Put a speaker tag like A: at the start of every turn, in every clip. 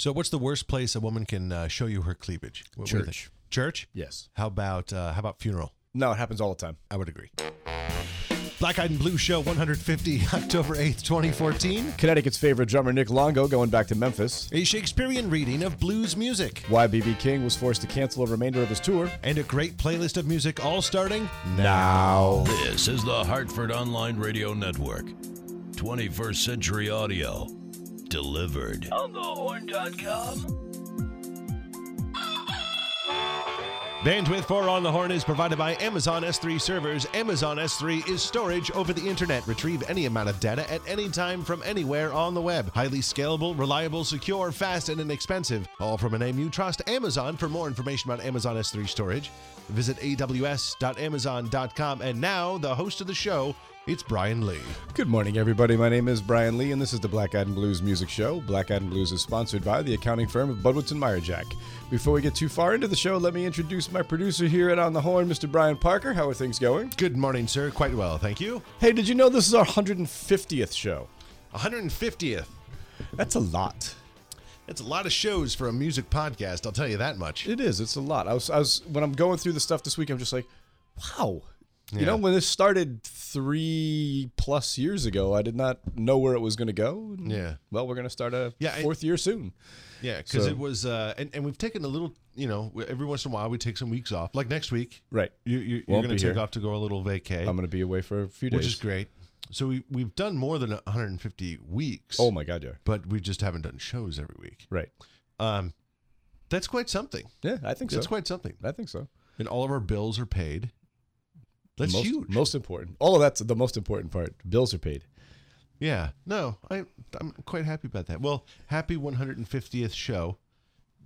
A: So, what's the worst place a woman can uh, show you her cleavage? What, what do you think?
B: Church.
A: Church.
B: Yes.
A: How about uh, how about funeral?
B: No, it happens all the time.
A: I would agree. Black Eyed and Blue Show 150, October 8th, 2014.
B: Connecticut's favorite drummer Nick Longo going back to Memphis.
A: A Shakespearean reading of blues music.
B: Why BB King was forced to cancel a remainder of his tour.
A: And a great playlist of music all starting
B: Now.
C: This is the Hartford Online Radio Network. 21st Century Audio. Delivered. On thehorn.com.
A: Bandwidth for On the Horn is provided by Amazon S3 servers. Amazon S3 is storage over the internet. Retrieve any amount of data at any time from anywhere on the web. Highly scalable, reliable, secure, fast, and inexpensive. All from a name you trust, Amazon. For more information about Amazon S3 storage, visit aws.amazon.com. And now, the host of the show, it's Brian Lee.
B: Good morning, everybody. My name is Brian Lee, and this is the Black Eyed and Blues Music Show. Black Eyed and Blues is sponsored by the accounting firm of Budwitz and Meyerjack. Before we get too far into the show, let me introduce my producer here at On the Horn, Mr. Brian Parker. How are things going?
A: Good morning, sir. Quite well, thank you.
B: Hey, did you know this is our 150th show?
A: 150th.
B: That's a lot.
A: That's a lot of shows for a music podcast, I'll tell you that much.
B: It is. It's a lot. I was, I was when I'm going through the stuff this week, I'm just like, wow. You know, when this started three plus years ago, I did not know where it was going to go.
A: Yeah.
B: Well, we're going to start a
A: Yeah, I-
B: fourth year soon.
A: Yeah, because
B: So-
A: it was, uh, and, and we've taken a little, you know, every once in a while we take some weeks off. Like next week,
B: Right.
A: you, you, you're going to take
B: here.
A: off to go a little vacay,
B: I'm going to be away for a few days.
A: which is great. So we we've done more than 150 weeks.
B: Oh my God, yeah.
A: But we just haven't done shows every week.
B: Right.
A: Um, that's quite something.
B: Yeah, I think
A: That's
B: so.
A: quite something.
B: I think so.
A: And all of our bills are paid. That's
B: most,
A: huge.
B: Most important. All of that's the most important part. Bills are paid.
A: yeah. No, I I'm quite happy about that. Well, happy 150th show.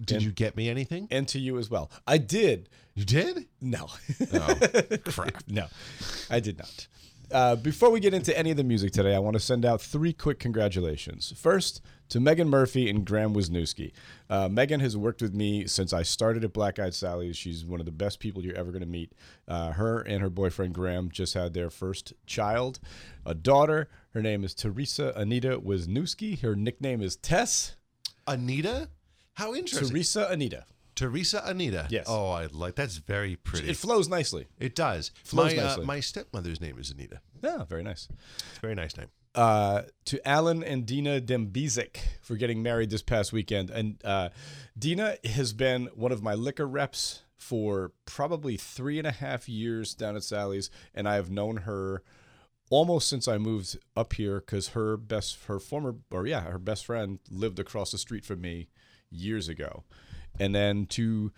A: Did
B: And-
A: you get me anything?
B: And to you as well. I did.
A: You did?
B: No.
A: Oh, crap.
B: no, I did not. Uh, before we get into any of the music today, I want to send out three quick congratulations. First, to Megan Murphy and Graham Wisniewski. Uh, Megan has worked with me since I started at Black Eyed Sally's. She's one of the best people you're ever going to meet. Uh, her and her boyfriend Graham just had their first child, a daughter. Her name is Teresa Anita Wisniewski. Her nickname is Tess.
A: Anita? How interesting.
B: Teresa Anita.
A: Teresa Anita.
B: Yes.
A: Oh, I like that's very pretty.
B: It flows nicely.
A: It does.
B: Flows
A: my, uh,
B: nicely.
A: my stepmother's name is Anita.
B: Yeah, very nice.
A: It's a very nice name.
B: Uh, to Alan and Dina Dembizik for getting married this past weekend. And uh, Dina has been one of my liquor reps for probably three and a half years down at Sally's, and I have known her almost since I moved up here because her best, her former, or yeah, her best friend lived across the street from me years ago. And then to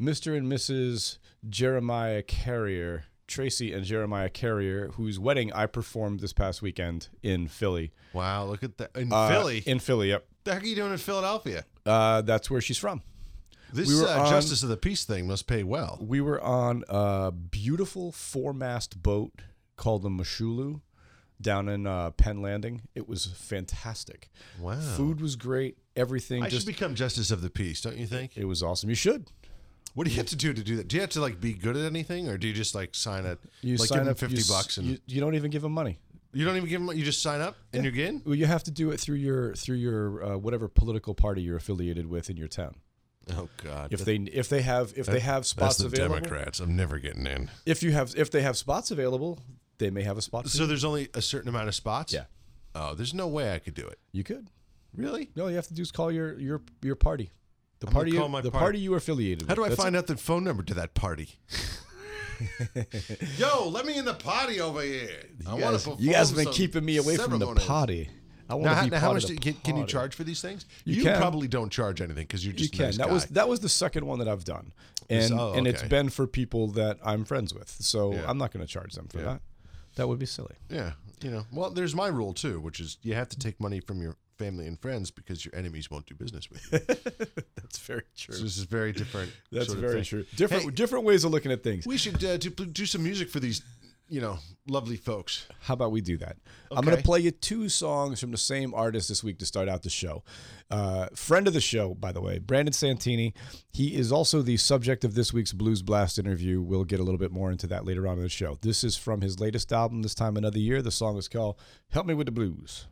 B: Mr. and Mrs. Jeremiah Carrier, Tracy and Jeremiah Carrier, whose wedding I performed this past weekend in Philly.
A: Wow, look at that. In
B: Uh,
A: Philly?
B: In Philly, yep.
A: the heck are you doing in Philadelphia?
B: Uh, that's where she's from.
A: This
B: We
A: uh,
B: on-
A: Justice of the Peace thing must pay well.
B: We were on a beautiful four mast boat called the Moshulu down in uh, Penn Landing. It was fantastic.
A: Wow.
B: Food was great. Everything
A: I
B: just.
A: should become Justice of the Peace, don't you think?
B: it was awesome. You should.
A: What do you have to do to do that? Do you have to like be good at anything, or do you just like sign it?
B: You
A: like
B: sign
A: give them
B: up
A: fifty
B: you,
A: bucks and you,
B: you, don't even give them money.
A: You don't even give them? You just sign up and you're in?
B: Well, you have to do it through your through your uh, whatever political party you're affiliated with in your town.
A: Oh God!
B: If
A: That-
B: they if they have if they have
A: that's
B: spots
A: the
B: available,
A: Democrats. I'm never getting in.
B: if you have if they have spots available, they may have a spot.
A: So there's only a certain amount of spots.
B: Yeah.
A: Oh, there's no way I could do it.
B: you could.
A: Really?
B: No, you have to do is call your your your party. The
A: I'm
B: party,
A: call my
B: the
A: party.
B: party you are affiliated with.
A: How do I
B: That's
A: find out the phone number to that party? Yo, let me in the party over here. I
B: You
A: want
B: guys,
A: to
B: you guys have been keeping me away from the party. I want
A: Now,
B: to
A: how,
B: be
A: now how
B: part
A: much
B: of
A: do,
B: the
A: can, can you
B: party.
A: charge for these things?
B: You can.
A: probably don't charge anything because you're
B: You
A: just a
B: can.
A: nice
B: that
A: guy.
B: was that was the second one that I've done, and
A: oh,
B: and it's
A: okay.
B: been for people that I'm friends with. So
A: Yeah.
B: I'm not going to charge them for
A: Yeah.
B: that. That would be silly.
A: yeah, you know. Well, there's my rule too, which is you have to take money from your family and friends because your enemies won't do business with you.
B: That's very true.
A: so this is very different.
B: That's very true. Different
A: Hey,
B: different ways of looking at things.
A: we should uh, do, do some music for these, you know, lovely folks.
B: How about we do that? I'm going to play you two songs from the same artist this week to start out the show. Uh, friend of the show, by the way, Brandon Santini. He is also the subject of this week's Blues Blast interview. We'll get a little bit more into that later on in the show. This is from his latest album, This Time Another Year. The song is called Help Me With the Blues.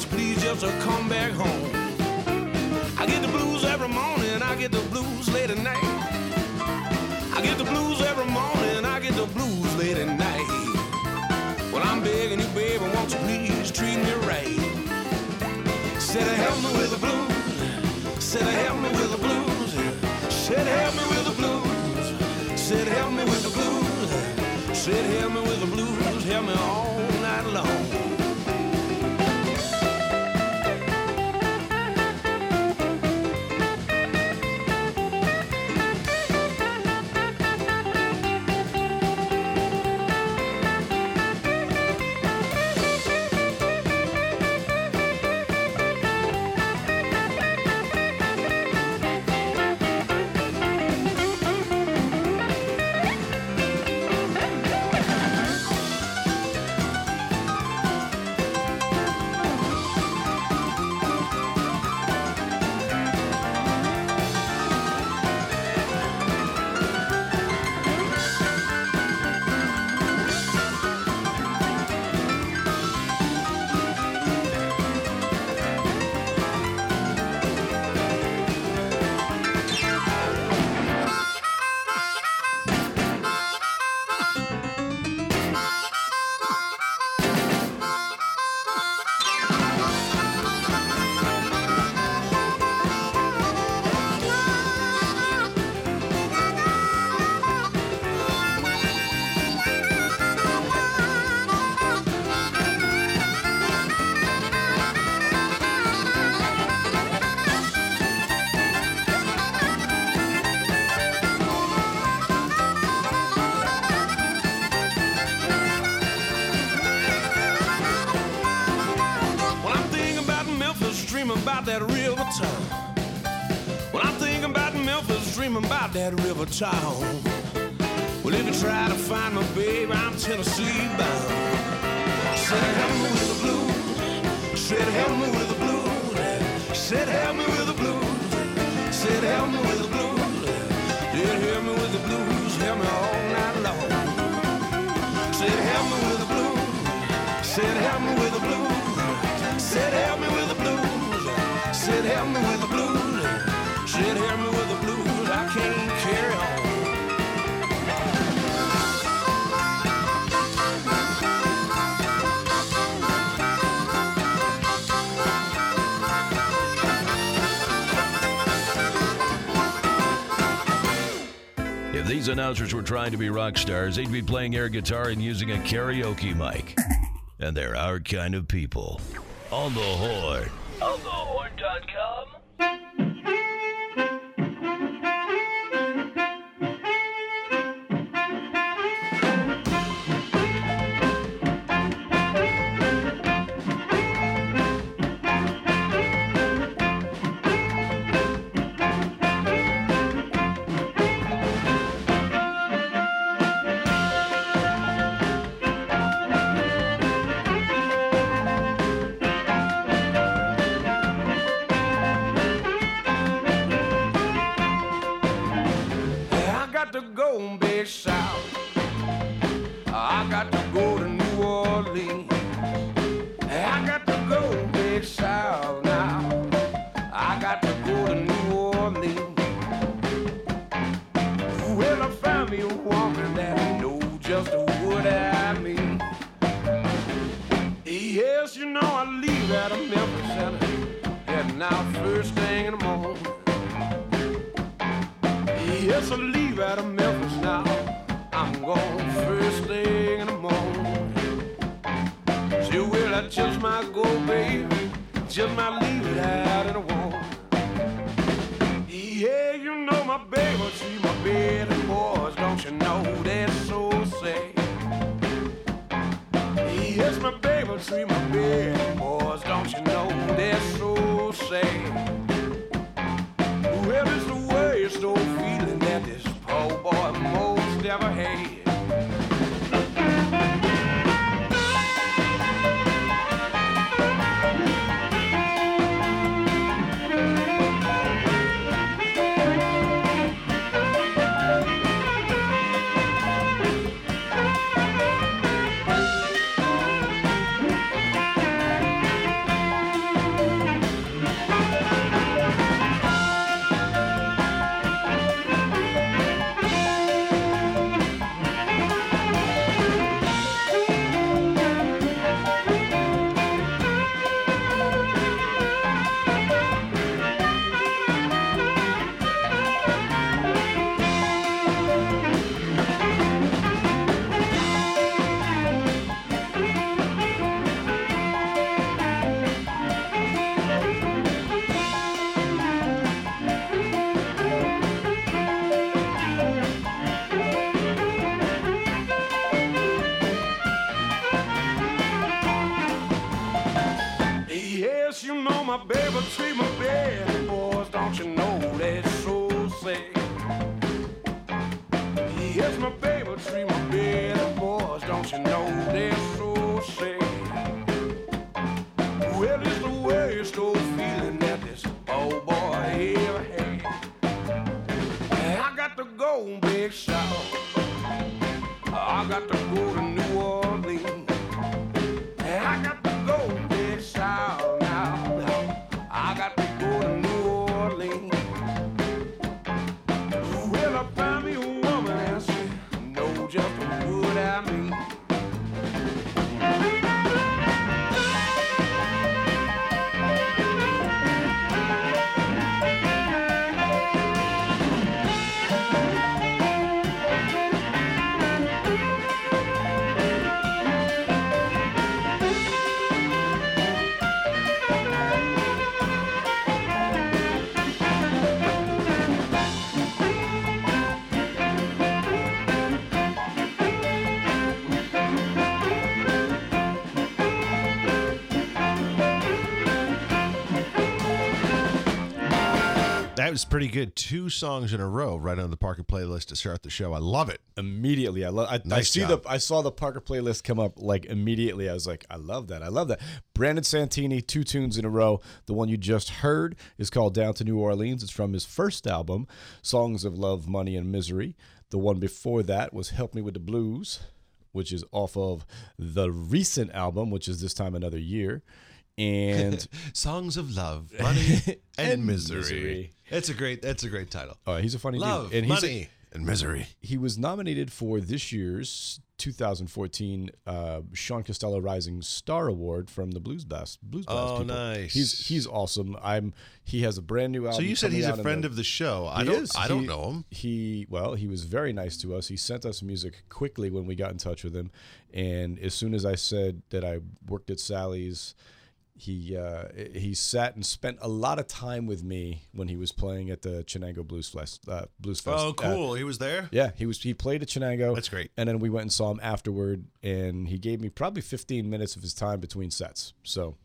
D: Won't you please just come back home? I get the blues every morning, I get the blues late at night. I get the blues every morning, I get the blues late at night. Well, I'm begging you, baby, won't you please treat me right? Said, help me with the blues. Said, help me with the blues. Said, help me with the blues. Said, help me with the blues. Said, help me with the blues. Help me all night long. Well, if you try to find my baby, I'm Tennessee bound. Said help me with the blues. Said help me with the blues. Said help me with the blues. Said help me with the blues. Did help me with the blues. Help me all night long. Said help me with the blues. Said help me with the blues. Said help me with the blues. Said help me with the blues. Said help me with the blues. I can't carry on.
C: Announcers were trying to be rock stars, they'd be playing air guitar and using a karaoke mic. And they're our kind of people. On the horn. On thehorn.com.
D: That
A: was pretty good. Two songs in a row right on the Parker playlist to start the show. I love it.
B: immediately. I love. I, I see
A: job.
B: the. I saw the Parker playlist come up like immediately. I was like, I love that. I love that. Brandon Santini, two tunes in a row. The one you just heard is called "Down to New Orleans." It's from his first album, "Songs of Love, Money, and Misery." The one before that was "Help Me with the Blues," which is off of the recent album, which is this time another year. And
A: Songs of Love, Money, and,
B: And
A: misery.
B: Misery.
A: That's a great. That's a great title.
B: uh, he's a funny
A: Love,
B: dude. And he's a-
A: money, and misery.
B: he was nominated for this year's 2014 uh, Sean Costello Rising Star Award from the Blues Blast. Blues Blast
A: Oh,
B: people.
A: nice.
B: He's he's awesome. I'm. He has a brand new album.
A: So you said he's a friend
B: the-
A: of the show. I don't.
B: is.
A: I don't
B: He-
A: know him.
B: He well, he was very nice to us. He sent us music quickly when we got in touch with him, and as soon as I said that I worked at Sally's, he uh, he sat and spent a lot of time with me when he was playing at the Chenango Blues Fest. Uh, Blues Fest.
A: Oh,
B: Uh,
A: cool. he was there.
B: yeah, he was. He played at Chenango.
A: That's great.
B: And then we went and saw him afterward, and he gave me probably 15 minutes of his time between sets. So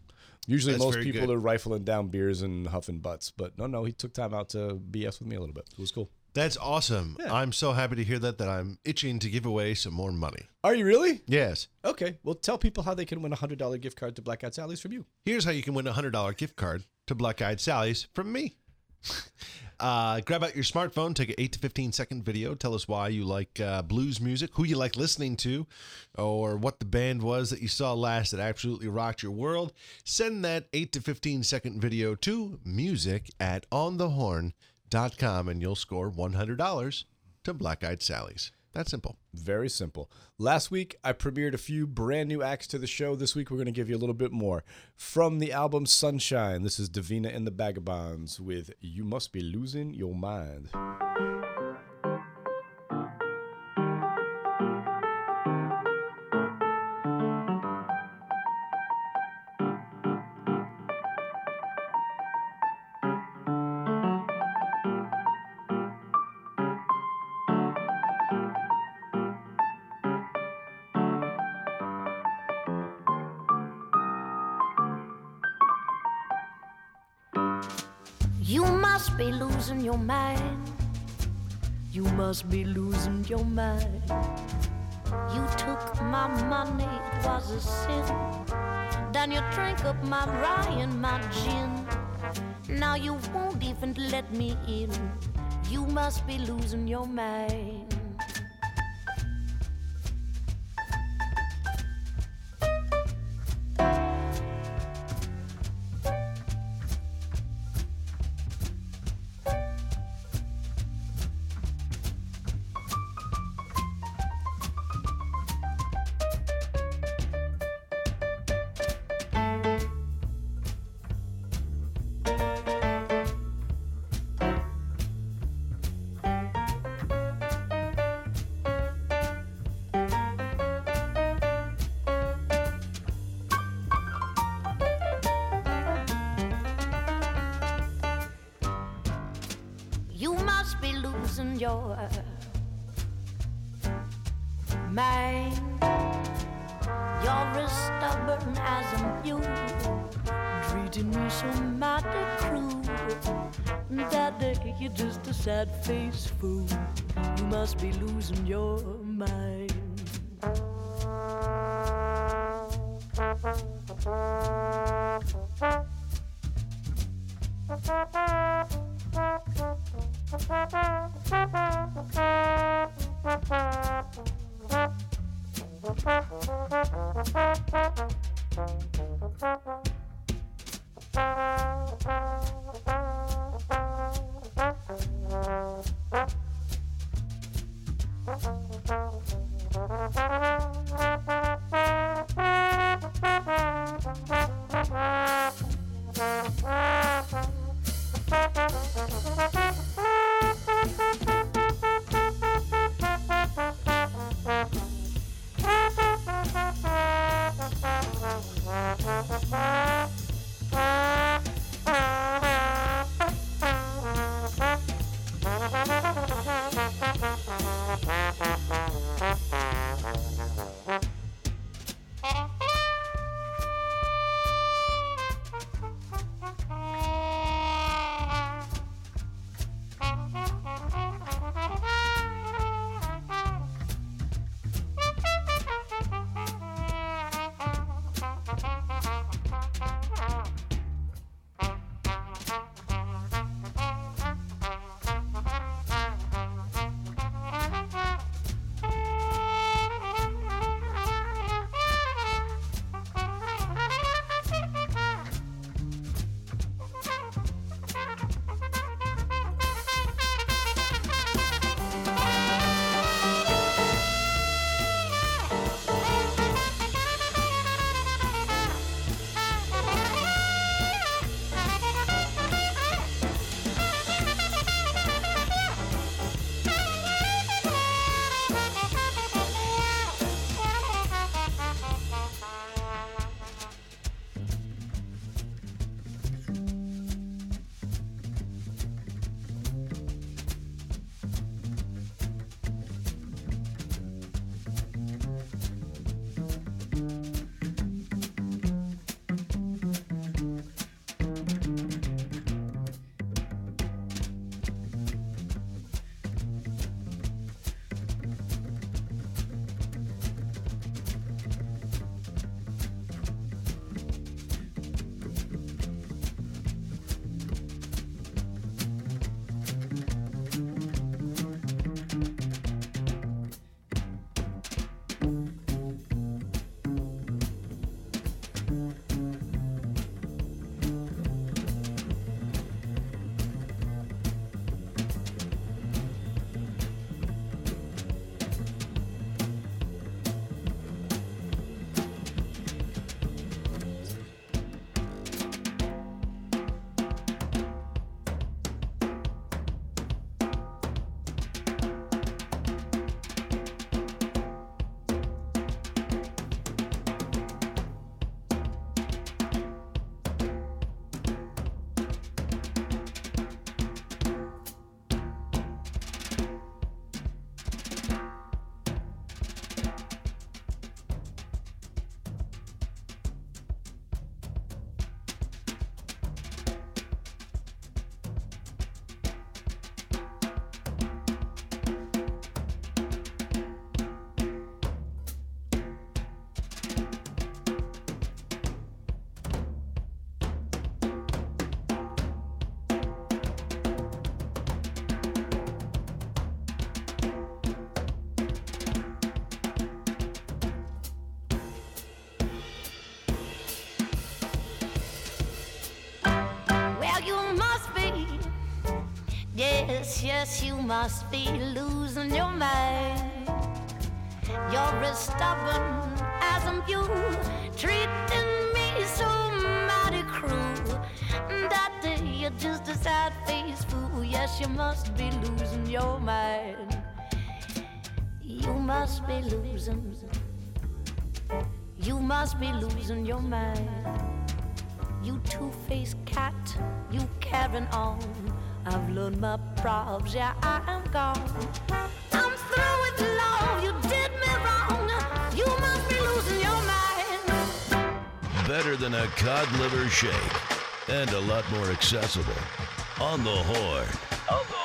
B: usually
A: That's
B: most people
A: good.
B: are rifling down beers and huffing butts, but no, no, he took time out to BS with me a little bit. It was cool.
A: That's awesome.
B: Yeah.
A: I'm so happy to hear that. That I'm itching to give away some more money.
B: Are you really?
A: Yes.
B: Okay. Well, tell people how they can win a hundred dollar gift card to Black Eyed Sally's from you.
A: Here's how you can win a hundred dollar gift card to Black Eyed Sally's from me. Uh, grab out your smartphone, take an 8 to 15 second video. Tell us why you like uh, blues music, who you like listening to, or what the band was that you saw last that absolutely rocked your world. Send that 8 to 15 second video to music at onthehorn.com and you'll score $100 to Black Eyed Sally's. That's simple.
B: Very simple. Last week, I premiered a few brand new acts to the show. This week, we're going to give you a little bit more. From the album Sunshine, this is Davina and the Vagabonds with You Must Be Losing Your Mind.
E: Must be losing your mind. You took my money, it was a sin. Then you drank up my rye and my gin. Now you won't even let me in. You must be losing your mind.
C: Yes, yes, you must be losing your mind. You're as stubborn as a mule, treating me so mighty cruel. That day you're just a sad faced fool. Yes, you must be losing your mind. You must be losing. You must be losing your mind. You two-faced cat, you carrying on. I've learned my probs, yeah, I am gone. I'm through with love, you did me wrong. You must be losing your mind.
E: Better than a cod liver shake.
C: and a lot more accessible. On the Horn. On thehorn.com.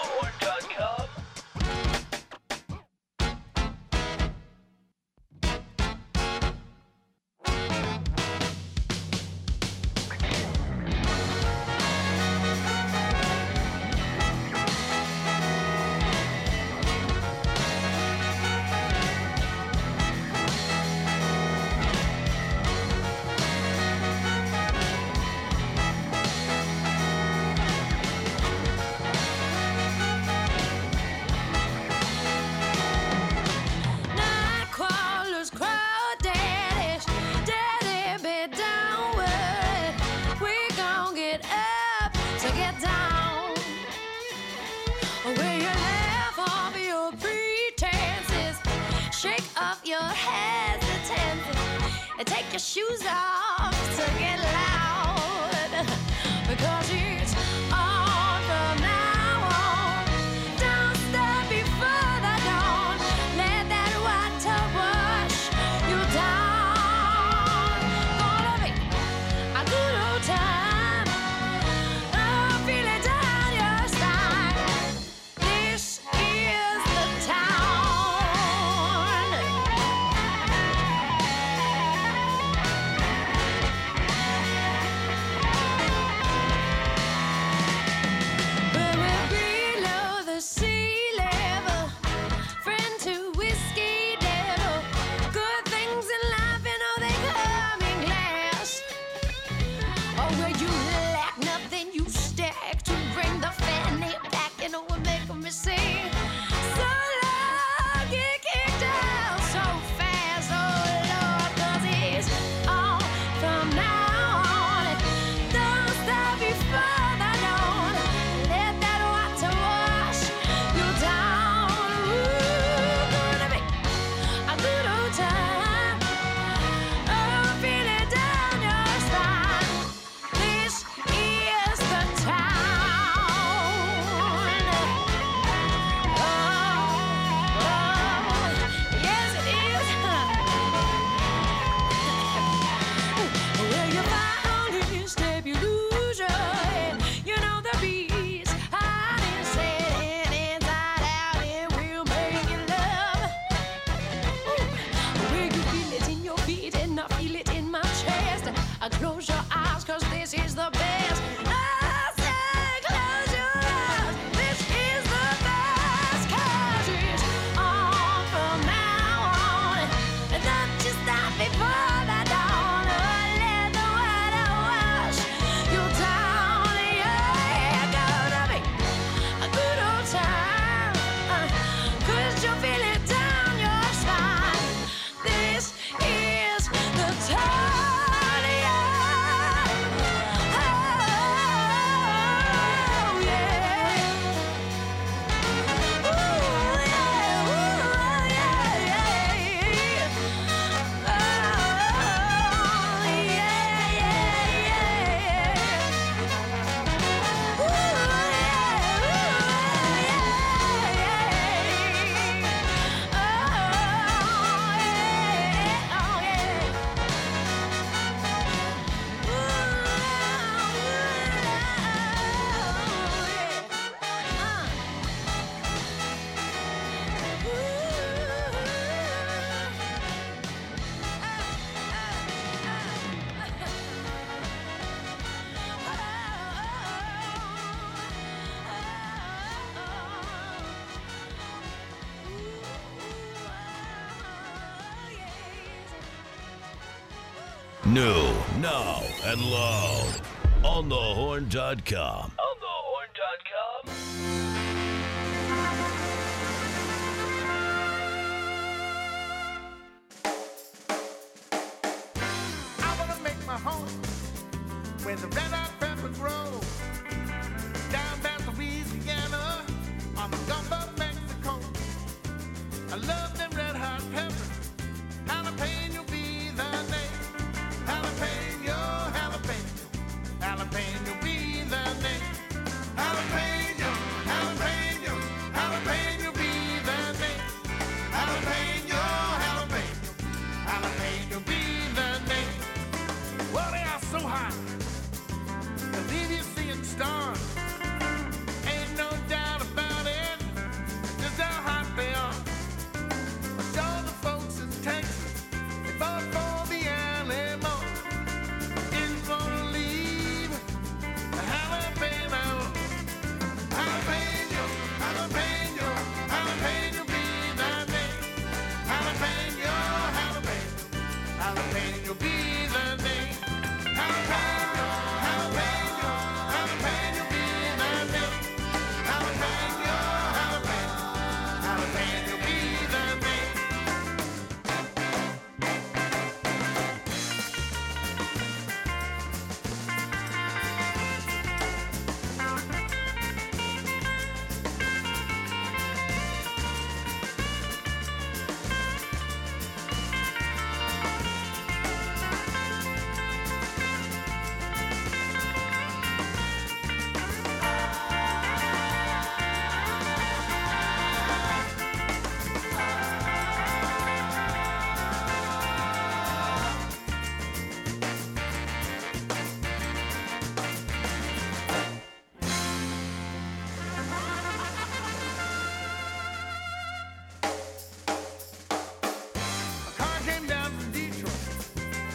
E: and loud. On thehorn.com.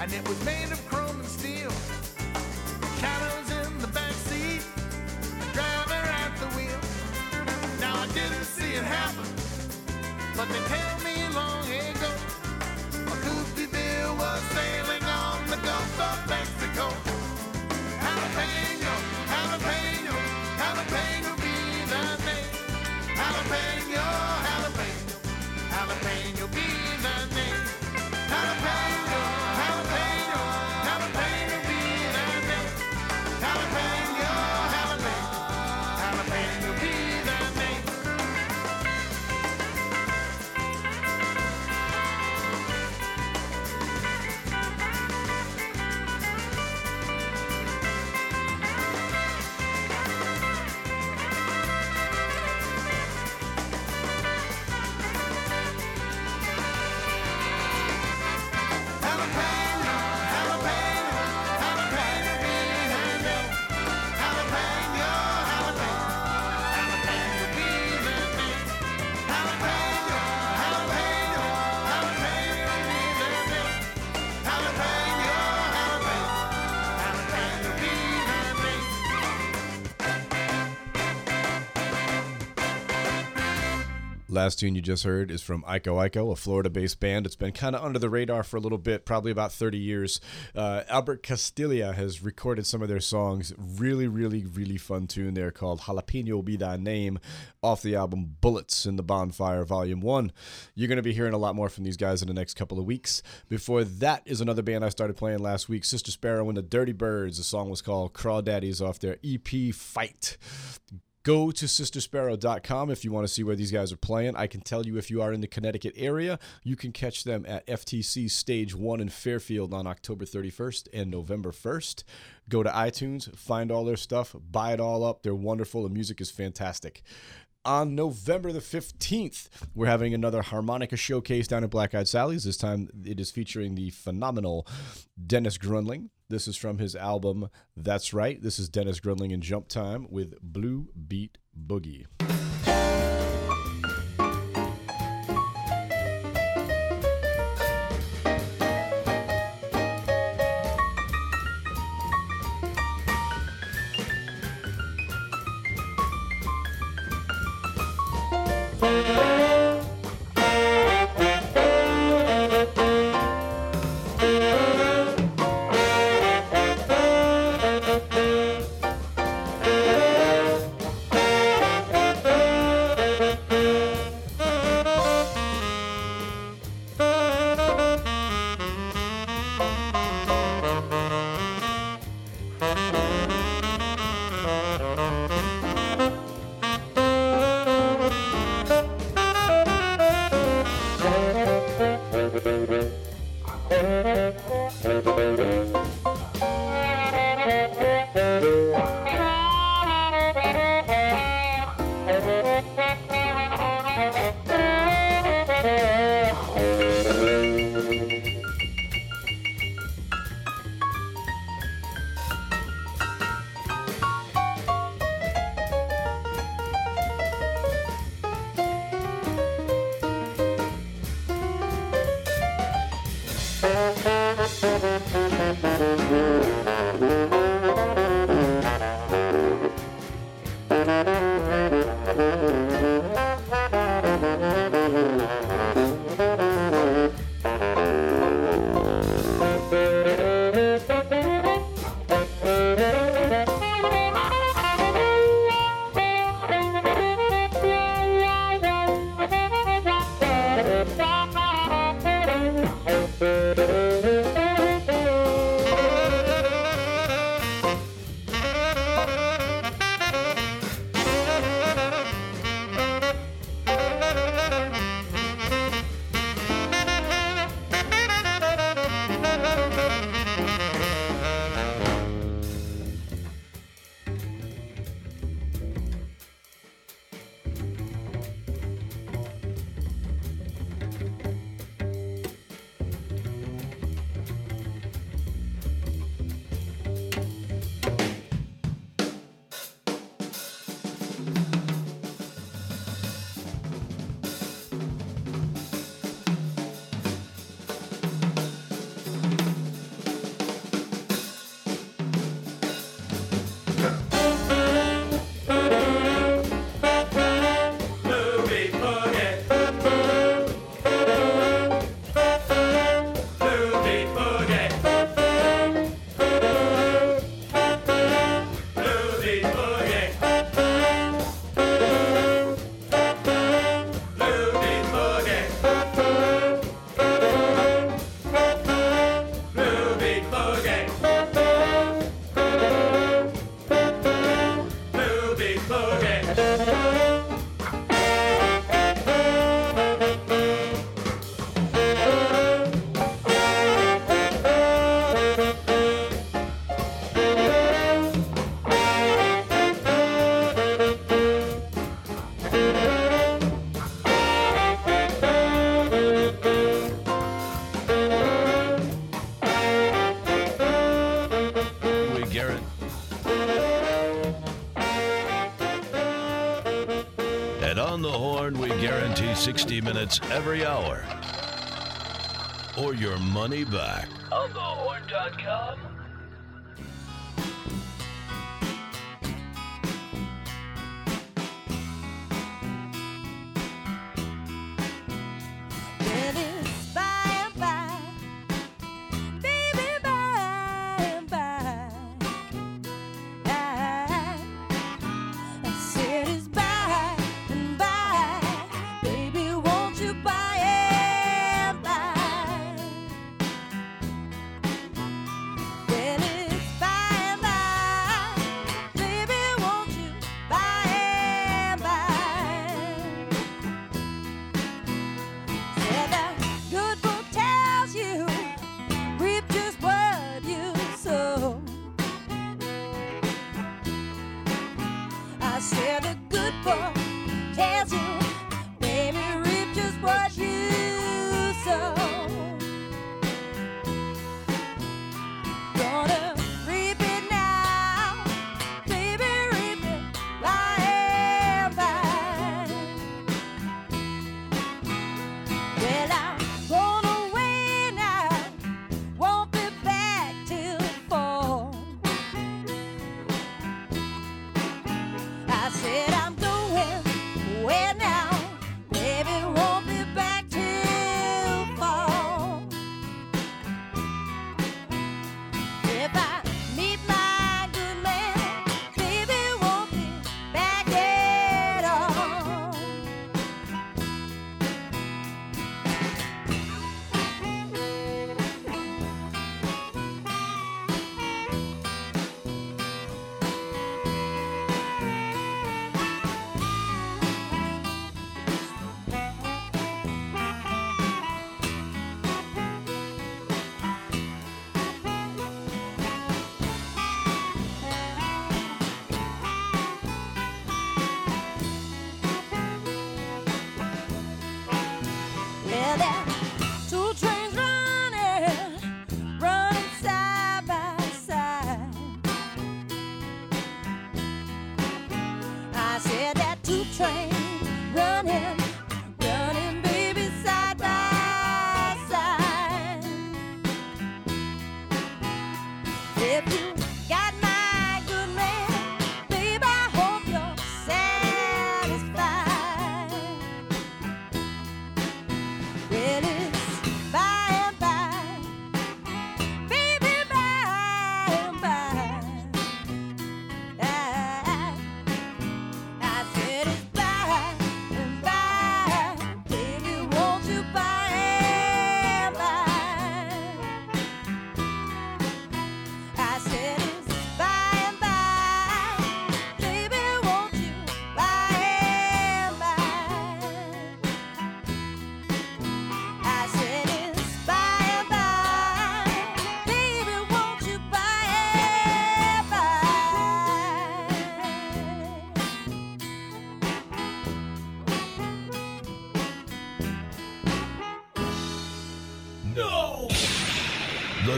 E: and it
F: was made of chrome.
B: Last tune you just heard is from Iko Iko, a Florida-based band. It's been kind of under the radar for a little bit, probably about 30 years. Uh, Albert Castiglia has recorded some of their songs. Really, really, really fun tune there called Jalapeno Be Thy Name off the album Bullets in the Bonfire Volume 1. You're going to be hearing a lot more from these guys in the next couple of weeks. Before that is another band I started playing last week, Sister Sparrow and the Dirty Birds. The song was called Crawdaddies off their EP Fight. Go to sistersparrow.com if you want to see where these guys are playing. I can tell you if you are in the Connecticut area, you can catch them at FTC Stage 1 in Fairfield on October 31st and November 1st. Go to iTunes, find all their stuff, buy it all up. They're wonderful. The music is fantastic. On November the 15th, we're having another harmonica showcase down at Black Eyed Sally's. This time it is featuring the phenomenal Dennis Gruenling. This is from his album That's Right. This is Dennis Gruenling in Jump Time with Blue Beat Boogie.
C: every hour or your money back.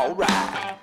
G: alright.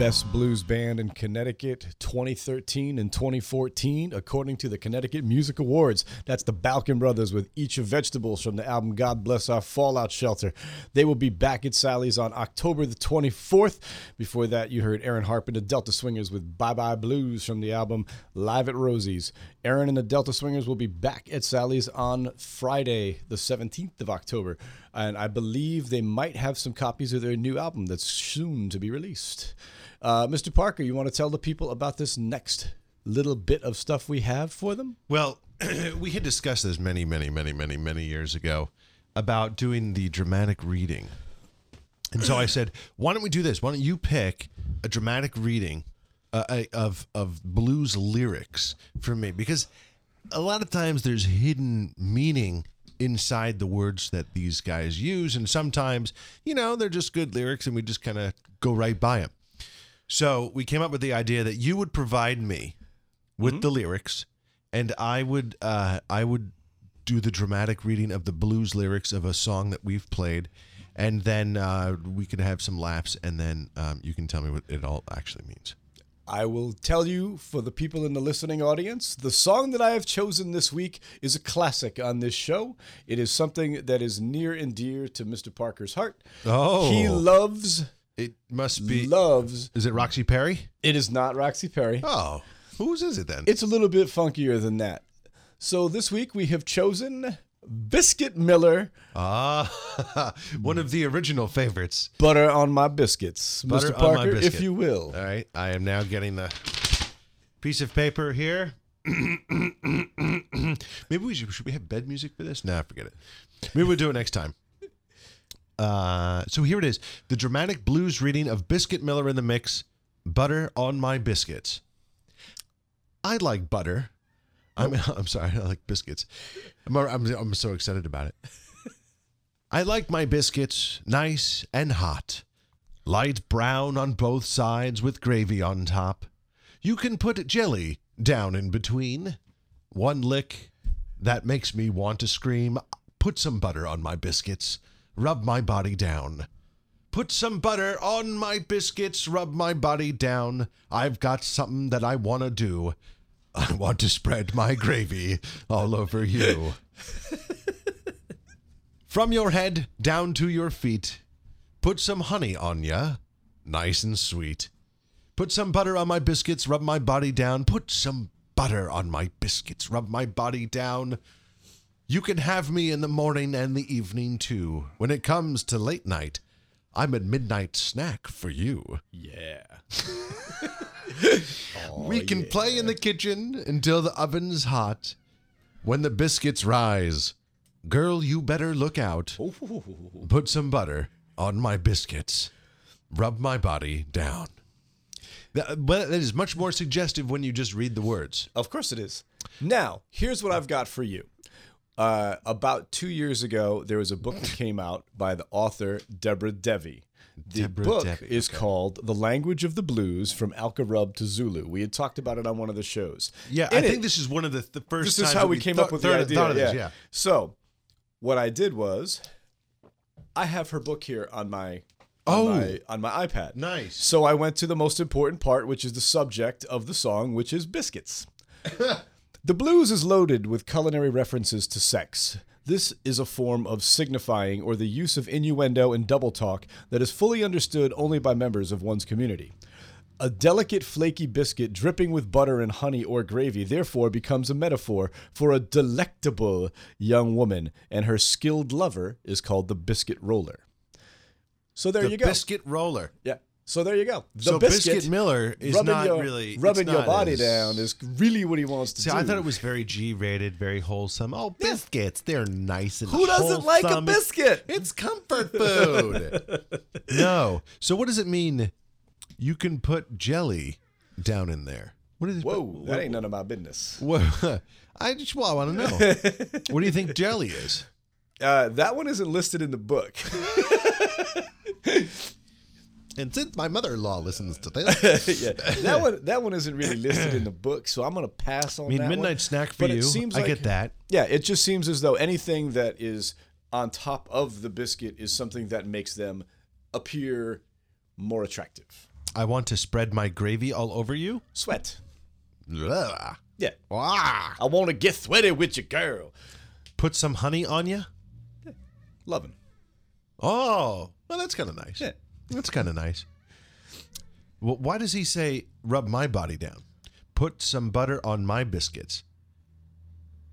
B: Best blues band in Connecticut 2013 and 2014, according to the Connecticut Music Awards. That's the Balkun Brothers with Eat Your Vegetables from the album God Bless Our Fallout Shelter. They will be back at Sally's on October the 24th. Before that, you heard Erin Harpe and the Delta Swingers with Bye Bye Blues from the album Live at Rosie's. Erin and the Delta Swingers will be back at Sally's on Friday, the 17th of October. And I believe they might have some copies of their new album that's soon to be released. Uh, Mr. Parker, you want to tell the people about this next little bit of stuff we have for them?
A: Well, we had discussed this many, many, many, many, many years ago about doing the dramatic reading. And so I said, why don't we do this? Why don't you pick a dramatic reading uh, of of blues lyrics for me because a lot of times there's hidden meaning inside the words that these guys use and sometimes you know they're just good lyrics and we just kind of go right by them so we came up with the idea that you would provide me with the lyrics and i would uh, i would do the dramatic reading of the blues lyrics of a song that we've played and then uh, we could have some laughs and then um, you can tell me what it all actually means
B: I will tell you for the people in the listening audience, the song that I have chosen this week is a classic on this show. It is something that is near and dear to Mr. Parker's heart.
A: Oh.
B: He loves,
A: it must be
B: loves.
A: is it roxy perry
B: It is not Roxy Perry.
A: oh whose is it then
B: It's a little bit funkier than that. So this week we have chosen Biscuit Miller,
A: ah one of the original favorites
B: Butter on My Biscuits.
A: Butter
B: Mr.
A: on my
B: Parker, if you will.
A: All right, I am now getting the piece of paper here. Maybe we should, should we have bed music for this? Nah, forget it. Maybe we'll do it next time. Uh, so here it is: the dramatic blues reading of Biscuit Miller in the Mix, "Butter on My Biscuits." I like butter. I'm I'm sorry, I like biscuits. I'm I'm, I'm so excited about it. I like my biscuits nice and hot. Light brown on both sides with gravy on top. You can put jelly down in between. One lick that makes me want to scream. Put some butter on my biscuits. Rub my body down. Put some butter on my biscuits. Rub my body down. I've got something that I want to do. I want to spread my gravy all over you. From your head down to your feet, put some honey on ya, nice and sweet. Put some butter on my biscuits, rub my body down. Put some butter on my biscuits, rub my body down. You can have me in the morning and the evening too. When it comes to late night, I'm a midnight snack for you.
B: Yeah.
A: we can play in the kitchen until the oven's hot. When the biscuits rise, girl, you better look out. Put some butter on my biscuits. Rub my body down. That, but that is much more suggestive when you just read the words.
B: Of course it is. Now, here's what I've got for you. Uh, about two years ago, there was a book that came out by the author Deborah Devi. The
A: Deborah
B: book
A: Devi,
B: is called The Language of the Blues from Alcorub to Zulu. We had talked about it on one of the shows.
A: Yeah,
B: In
A: I
B: it-
A: think this is one of the, the first.
B: this is how we came
A: thought-
B: up with
A: thought-
B: the idea.
A: thought of
B: yeah.
A: this, yeah.
B: So, what I did was, I have her book here on my on
A: Oh.
B: my on my iPad.
A: Nice.
B: So I went to the most important part, which is the subject of the song, which is biscuits. the blues is loaded with culinary references to sex. This is a form of signifying or the use of innuendo and double talk that is fully understood only by members of one's community. A delicate, flaky biscuit dripping with butter and honey or gravy, therefore, becomes a metaphor for a delectable young woman, and her skilled lover is called the biscuit roller. So there
A: The
B: you go.
A: biscuit roller.
B: Yeah. So there you go. The
A: So Biscuit Miller is not
B: your,
A: really-
B: rubbing your body
A: as-
B: down is really what he wants to
A: See,
B: do.
A: I thought it was very G-rated, very wholesome. Oh, biscuits, they're nice and
B: Who doesn't like a biscuit?
A: It's comfort food. no. So what does it mean? You can put jelly down in there. What is?
B: Whoa, that ain't none of my business.
A: What, I just well, I want to know. what do you think jelly is?
B: Uh, that one isn't listed in the book.
A: And since my mother-in-law listens to this,
B: yeah, that one that one isn't really listed in the book, so I'm gonna pass on.
A: I mean,
B: that
A: midnight
B: one.
A: snack for
B: But it
A: you.
B: seems
A: I
B: like-
A: get that.
B: Yeah, it just seems as though anything that is on top of the biscuit is something that makes them appear more attractive.
A: I want to spread my gravy all over you.
B: Sweat.
A: Ugh.
B: Yeah.
A: Ah.
B: I want to get sweaty with your girl.
A: Put some honey on you. Yeah.
B: Loving.
A: Oh, well, that's kind of nice.
B: Yeah.
A: That's kind of nice. Well, why does he say rub my body down? Put some butter on my biscuits.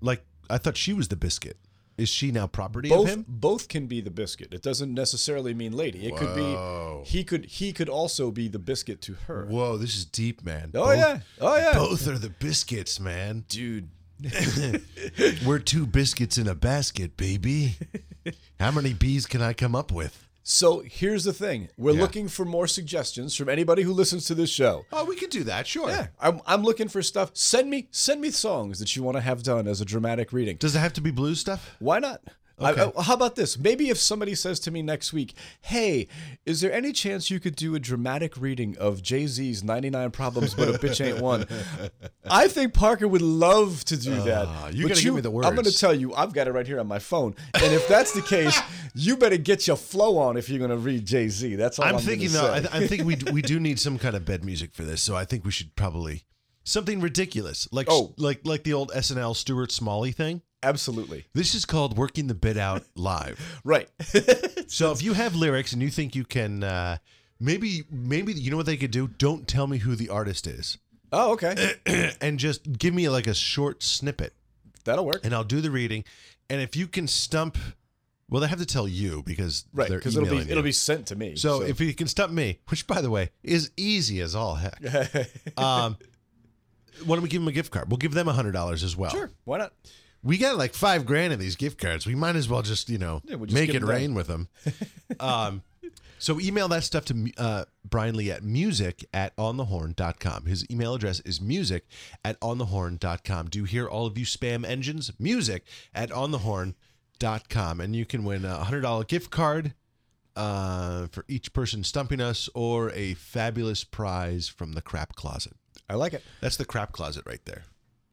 A: Like I thought she was the biscuit. Is she now property
B: both
A: of him?
B: both can be the biscuit. It doesn't necessarily mean lady. It could be he could he could also be the biscuit to her.
A: Whoa, this is deep, man.
B: Oh yeah. Oh yeah.
A: Both are the biscuits, man.
B: Dude.
A: We're two biscuits in a basket, baby. How many bees can I come up with?
H: So here's the thing: we're
A: Yeah.
H: looking for more suggestions from anybody who listens to this show.
A: Oh, we could do that, sure.
H: Yeah, I'm, I'm looking for stuff. Send me send me songs that you want to have done as a dramatic reading.
A: Does it have to be blues stuff?
H: Why not?
A: Okay.
H: I- how about this? Maybe if somebody says to me next week, "Hey, is there any chance you could do a dramatic reading of Jay Z's 99 Problems But a Bitch Ain't One?" I think Parker would love to do that.
A: Ah, you
H: But
A: gotta give me the words.
H: I'm going to tell you, I've got it right here on my phone. And if that's the case, you better get your flow on if you're going to read Jay Z. That's all I'm,
A: I'm thinking
H: gonna
A: though. I, th- I think we we do need some kind of bed music for this. So I think we should probably something ridiculous, like
H: Oh.
A: like like the old SNL Stuart Smalley thing.
H: Absolutely
A: This is called working the bit out live.
H: right.
A: So if you have lyrics and you think you can, uh, maybe maybe you know what they could do. Don't tell me who the artist is,
H: oh, okay,
A: and just give me like a short snippet,
H: that'll work.
A: and I'll do the reading. And if you can stump, well, they have to tell you because
H: Right, because it'll be
A: emailing
H: it'll be sent to me.
A: So, if you can stump me, which by the way is easy as all heck, um, why don't we give them a gift card? We'll give them a hundred dollars as well.
H: sure, why not?
A: We got like five grand in these gift cards. We might as well just you know
H: Yeah, we'll just
A: make it rain with them. um, so email that stuff to uh, Brian Lee at music at onthehorn.com. His email address is music at onthehorn.com. Do you hear all of you spam engines? Music at onthehorn.com. And you can win a $100 gift card uh, for each person stumping us or a fabulous prize from the crap closet.
H: I like it.
A: That's the crap closet right there.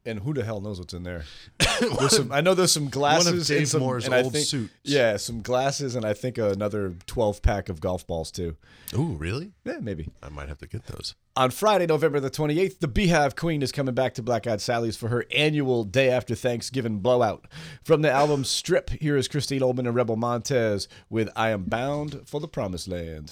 H: And who the hell knows what's in there? There's some, I know there's some glasses.
A: Dave
H: and some,
A: Moore's
H: and
A: old
H: think-
A: suits.
H: Yeah, some glasses, and I think another 12 pack of golf balls too.
A: Ooh, really?
H: Yeah, maybe.
A: I might have to get those.
H: On Friday, November the 28th, the Beehive Queen is coming back to Black Eyed Sally's for her annual Day After Thanksgiving blowout. From the album Strip, here is Christine Ohlman and Rebel Montez with I Am Bound for the Promised Land.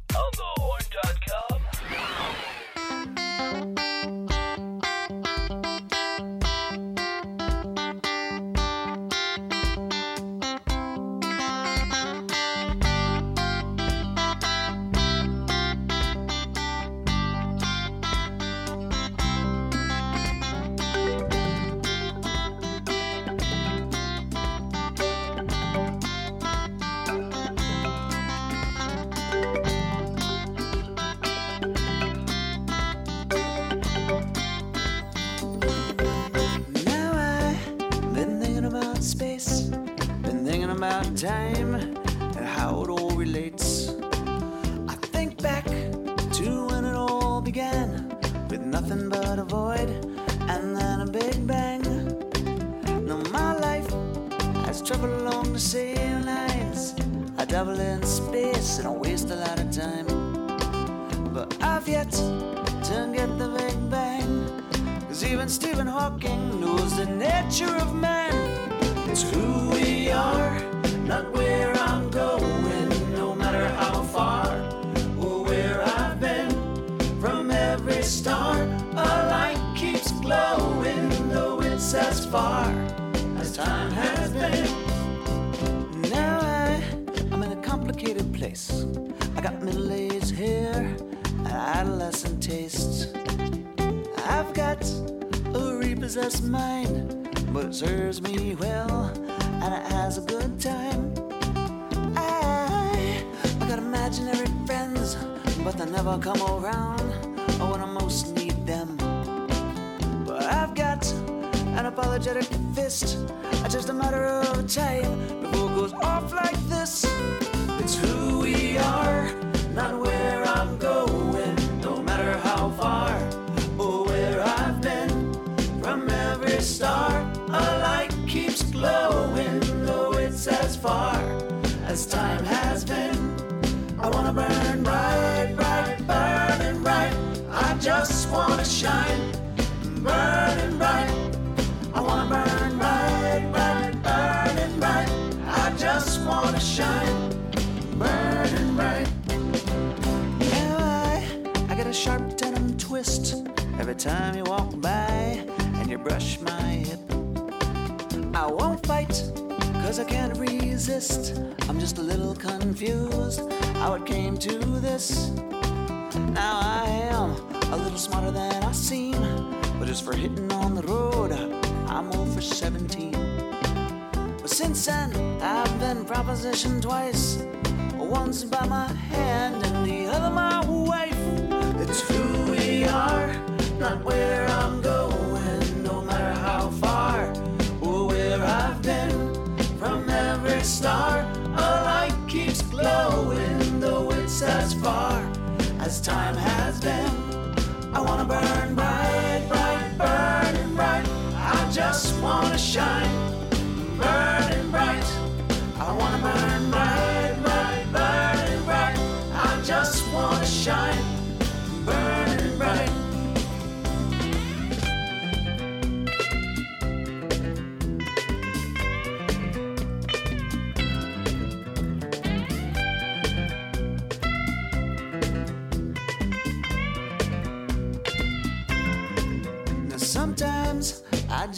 I: As far as time has been. Now I, I'm in a complicated place. I got middle-aged hair and adolescent tastes. I've got a repossessed mind, but it serves me well and it has a good time. I, I got imaginary friends, but they never come around an apologetic fist, it's just a matter of time before it goes off like this. It's who we are, not where I'm going, no matter how far or where I've been. From every star, a light keeps glowing, though it's as far as time has been. I wanna burn bright, bright, burning bright. I just wanna shine, time you walk by and you brush my hip. I won't fight, cause I can't resist. I'm just a little confused how it came to this. Now I am a little smarter than I seem, but just for hitting on the road, I'm over 17. But since then, I've been propositioned twice. Once by my hand and the other my wife. It's who we are, not where I'm going, no matter how far or where I've been. From every star, a light keeps glowing, though it's as far as time has been. I wanna burn bright, bright, burning bright. I just wanna shine, burning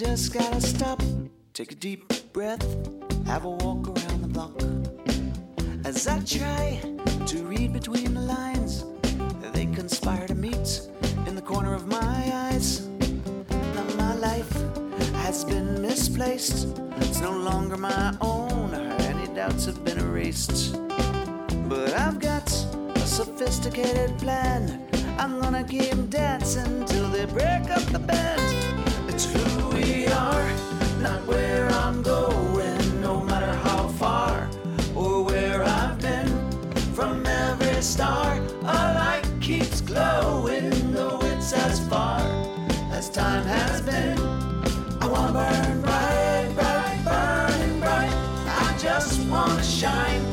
I: just gotta stop, take a deep breath, have a walk around the block. As I try to read between the lines, they conspire to meet in the corner of my eyes. Now my life has been misplaced, it's no longer my own, any doubts have been erased. But I've got a sophisticated plan. I'm gonna keep dancing till they break up the band. It's who we are, not where I'm going, no matter how far or where I've been. From every star, a light keeps glowing, though it's as far as time has been. I wanna burn bright, bright, burning bright. I just wanna shine,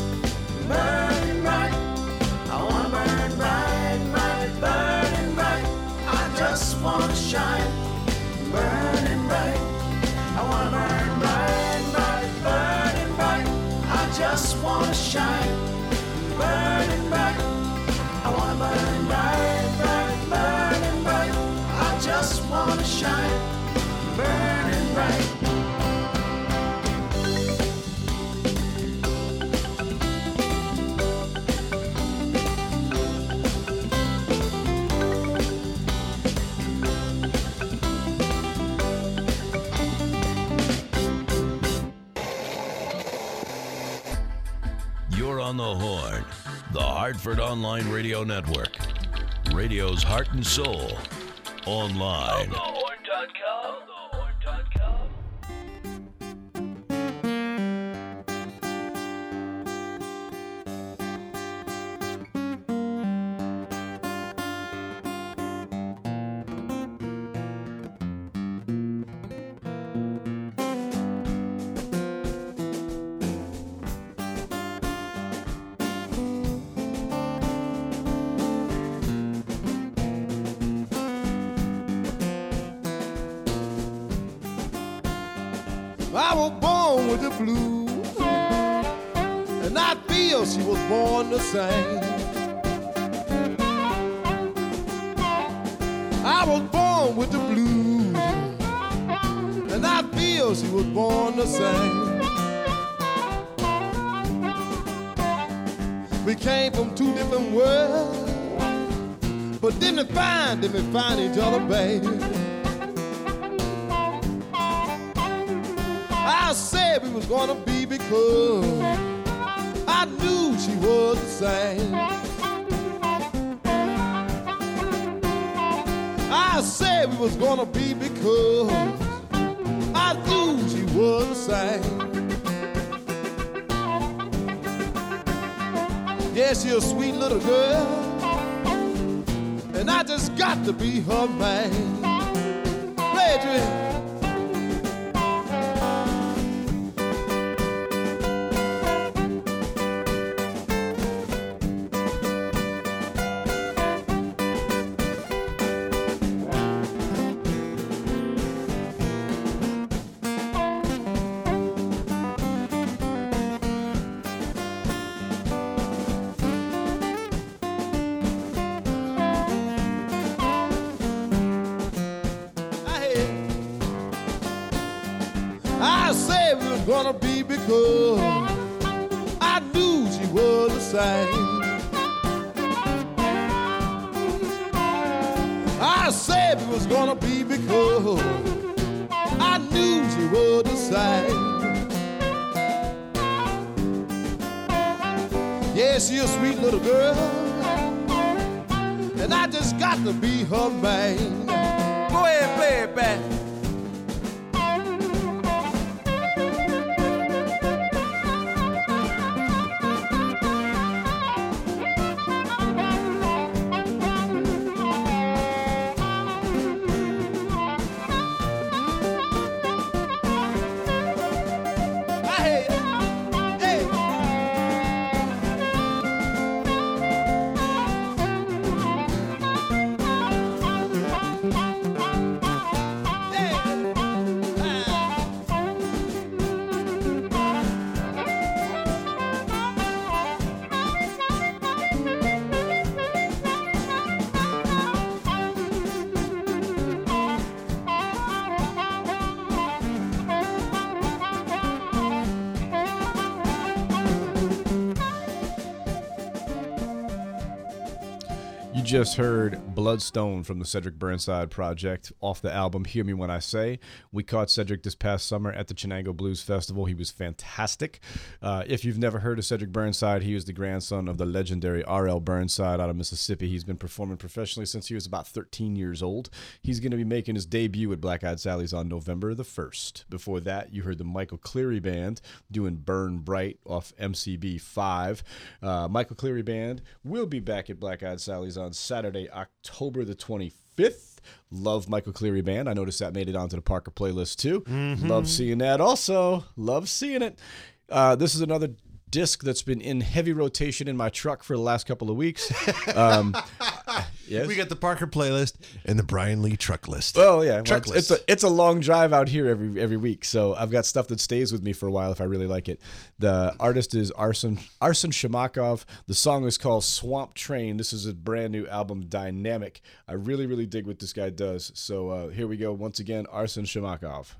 I: burning bright. I wanna burn bright, bright, burning bright. I just wanna shine, burning wanna
F: shine,
C: on the horn. The Hartford Online Radio Network. Radio's heart and soul. Online.
G: Same. I was born with the blues, and I feel she was born the same. We came from two different worlds, but didn't find, didn't find each other, baby. I said we was gonna be because was gonna be because I knew she was the same. Yeah, she a sweet little girl, and I just got to be her man. Just
B: heard Bloodstone from the Cedric Burnside Project off the album Hear Me When I Say. We caught Cedric this past summer at the Chenango Blues Festival. He was fantastic. Uh, if you've never heard of Cedric Burnside, he was the grandson of the legendary R.L. Burnside out of Mississippi. He's been performing professionally since he was about 13 years old. He's going to be making his debut at Black Eyed Sally's on November the 1st. Before that, you heard the Michael Cleary Band doing Burn Bright off MCB 5. Uh, Michael Cleary Band will be back at Black Eyed Sally's on Saturday, October the 25th. Love Michael Cleary Band. I noticed that made it onto the Parker playlist too. Love seeing that also. Love seeing it. Uh, this is another disc that's been in heavy rotation in my truck for the last couple of weeks. Um, Yes.
A: We got the Parker playlist and the Brian Lee truck list.
B: Oh yeah, well,
A: truck
B: it's, it's
A: list.
B: a it's a long drive out here every every week, so I've got stuff that stays with me for a while if I really like it. The artist is Arsen Arsen Shomakhov. The song is called Swamp Train. This is a brand new album, Dynamic. I really really dig what this guy does. So uh, here we go once again, Arsen
F: Shomakhov.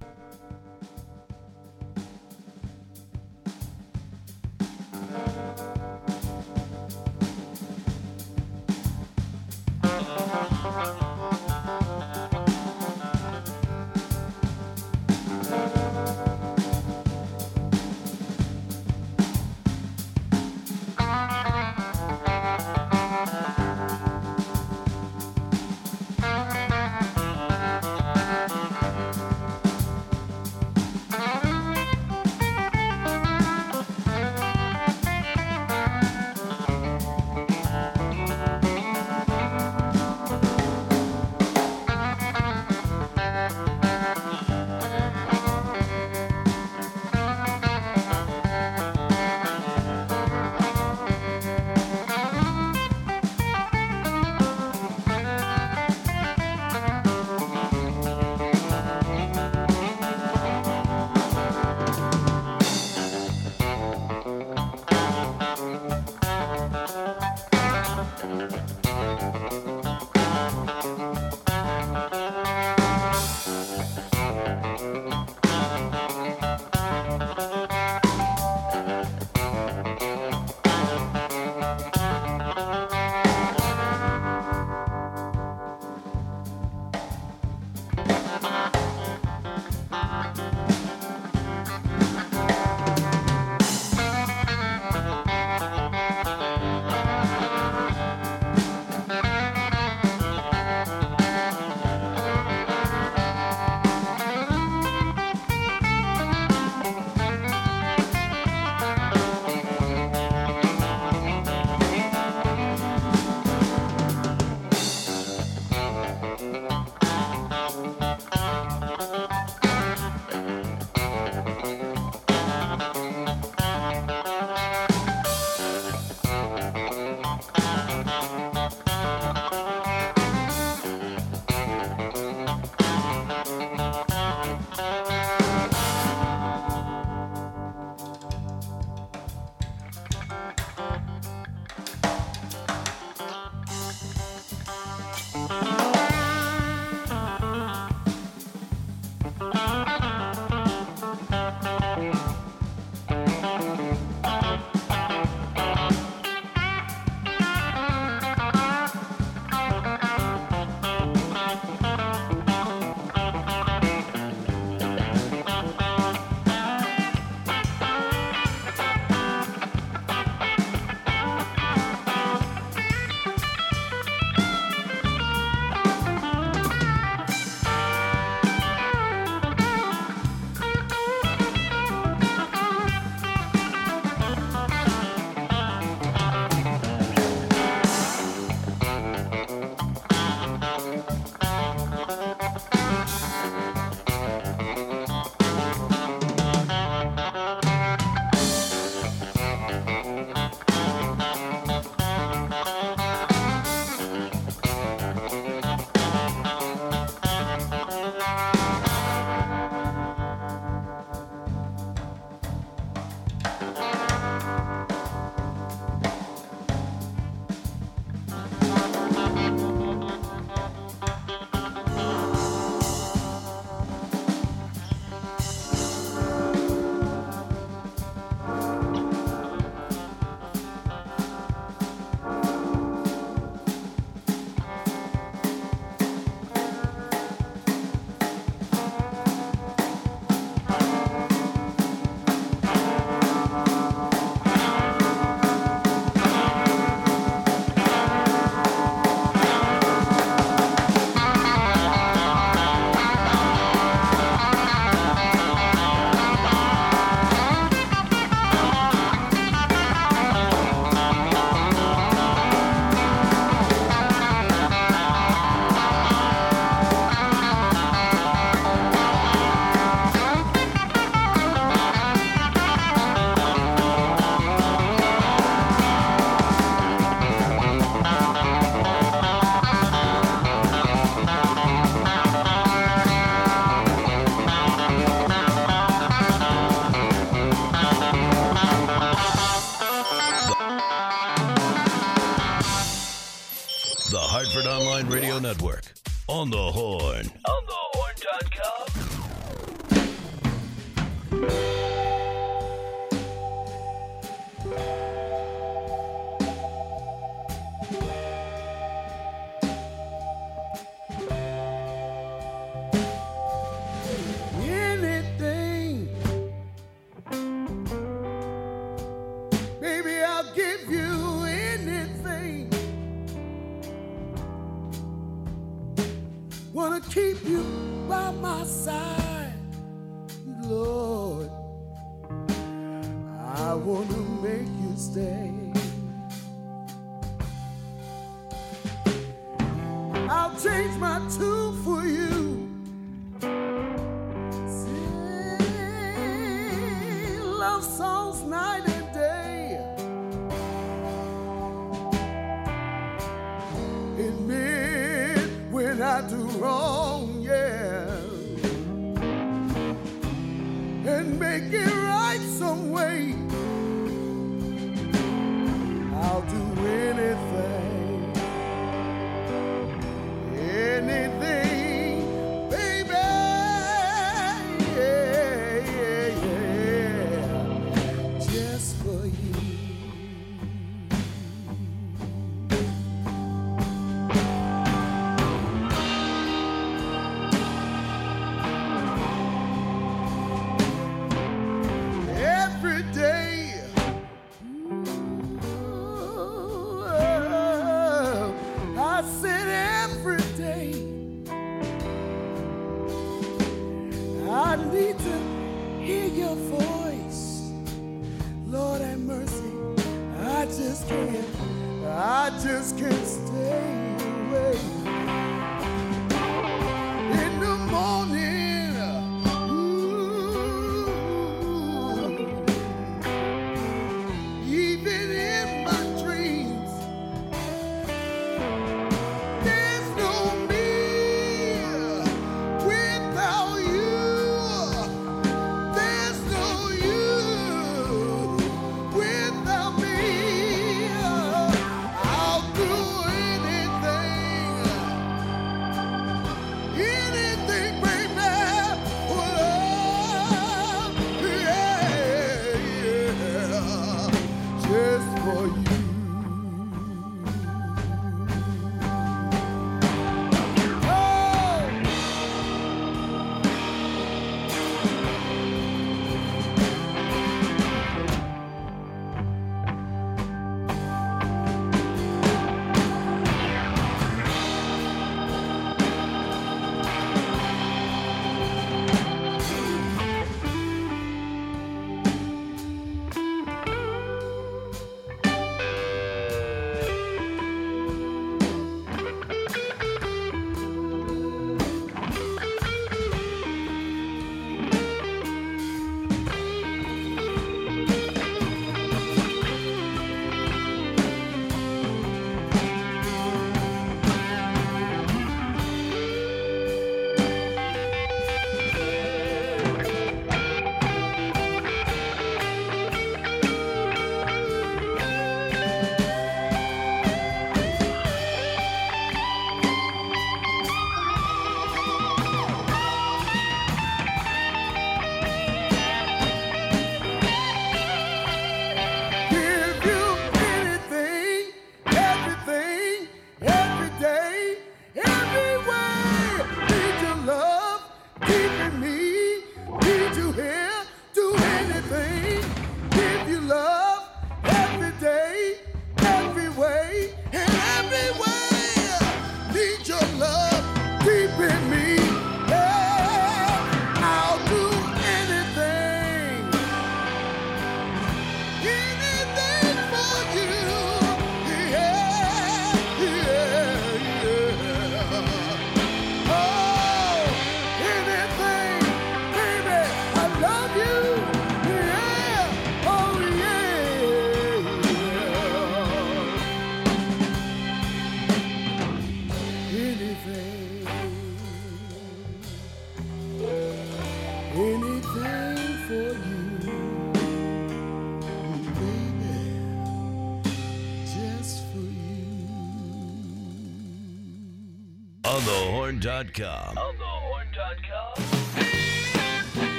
F: thehorn.com.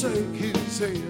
F: shake his head.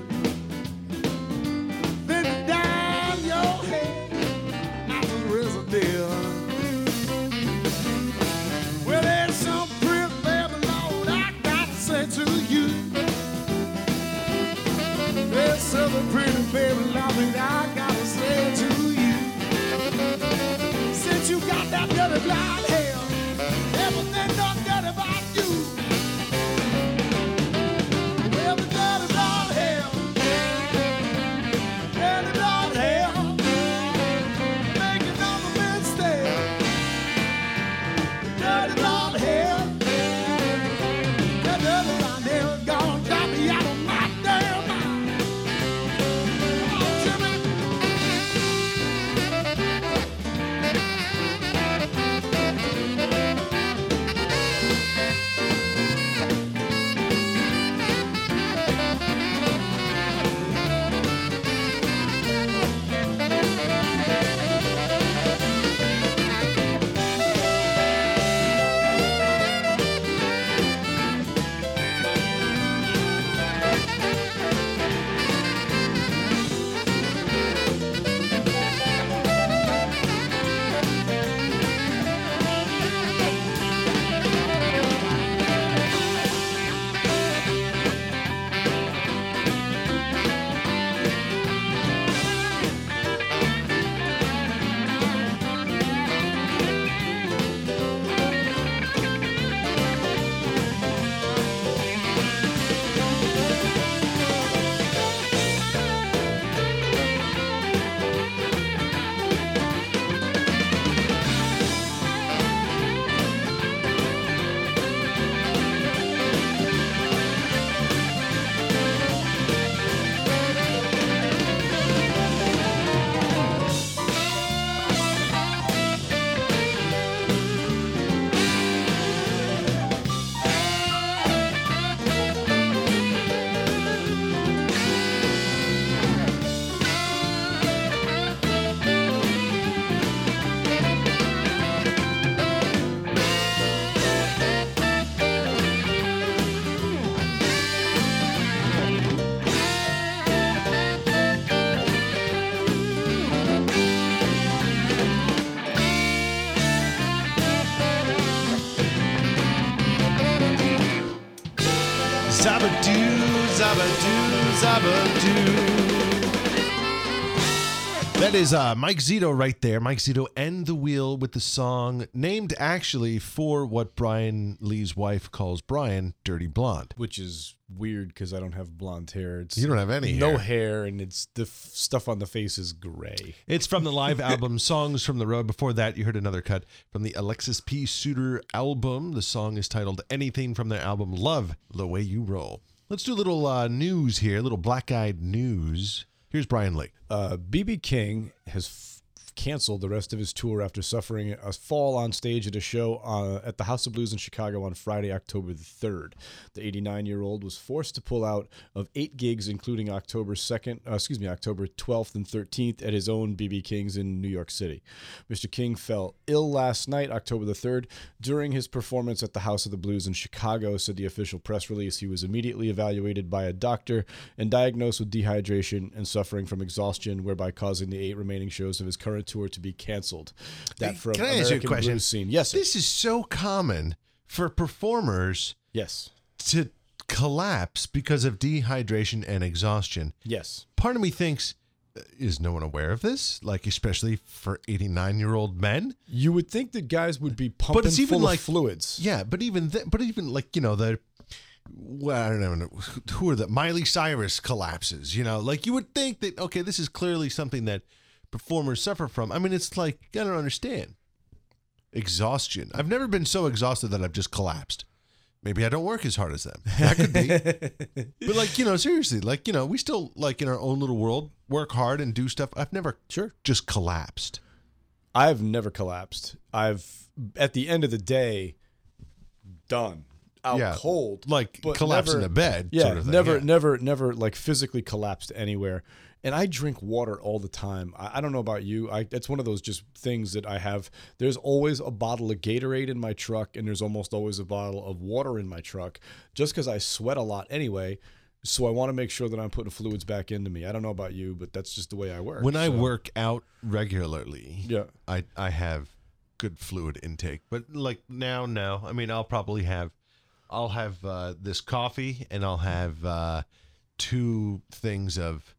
F: Is
A: uh, Mike Zito right there. Mike Zito and the Wheel with the song named actually for what Brian Lee's wife calls Brian Dirty Blonde.
B: Which is weird because I don't have blonde hair. It's
A: You don't have any
B: no
A: hair.
B: hair, and it's the f- stuff on the face is gray.
A: It's from the live album Songs from the Road. Before that, you heard another cut from the Alexis P. Suter album. The song is titled Anything from their album Love the Way You Roll. Let's do a little uh, news here, a little black eyed news. Here's Brian Lee.
B: Uh, BB King has canceled the rest of his tour after suffering a fall on stage at a show uh, at the House of Blues in Chicago on Friday, October the 3rd. The 89 year old was forced to pull out of eight gigs, including October 2nd, uh, excuse me, October 12th and 13th at his own BB King's in New York City. Mr. King fell ill last night, October the 3rd, during his performance at the House of the Blues in Chicago, said the official press release. He was immediately evaluated by a doctor and diagnosed with dehydration and suffering from exhaustion, whereby causing the eight remaining shows of his current tour to be canceled. That from
A: Can I ask you a
B: American
A: question?
B: Blues scene. Yes, sir.
A: This is so common for performers
B: yes,
A: to collapse because of dehydration and exhaustion.
B: yes.
A: Part of me thinks, uh, is no one aware of this? Like, especially for 89 year old men?
B: You would think that guys would be pumping
A: But it's even
B: full
A: like
B: of fluids.
A: Yeah, but even th- but even like you know the well, I don't know who are the Miley Cyrus collapses. You know, like you would think that okay, this is clearly something that performers suffer from. I mean, it's like I don't understand exhaustion. I've never been so exhausted that I've just collapsed. Maybe I don't work as hard as them. That could be. but like you know, seriously, like you know, we still like in our own little world work hard and do stuff. I've never
B: Sure.
A: just collapsed.
B: I've never collapsed. I've at the end of the day done out
A: Yeah,
B: cold,
A: like
B: but
A: collapse in a bed
B: Yeah,
A: sort of thing,
B: never,
A: yeah.
B: never, never like physically collapsed anywhere. And I drink water all the time. I, I don't know about you. I it's one of those just things that I have. There's always a bottle of Gatorade in my truck, and there's almost always a bottle of water in my truck, just because I sweat a lot anyway. So I want to make sure that I'm putting fluids back into me. I don't know about you, but that's just the way I work.
A: When I work out regularly,
B: Yeah.
A: I I have good fluid intake. But like now, no. I mean, I'll probably have, I'll have uh, this coffee and I'll have uh, two things of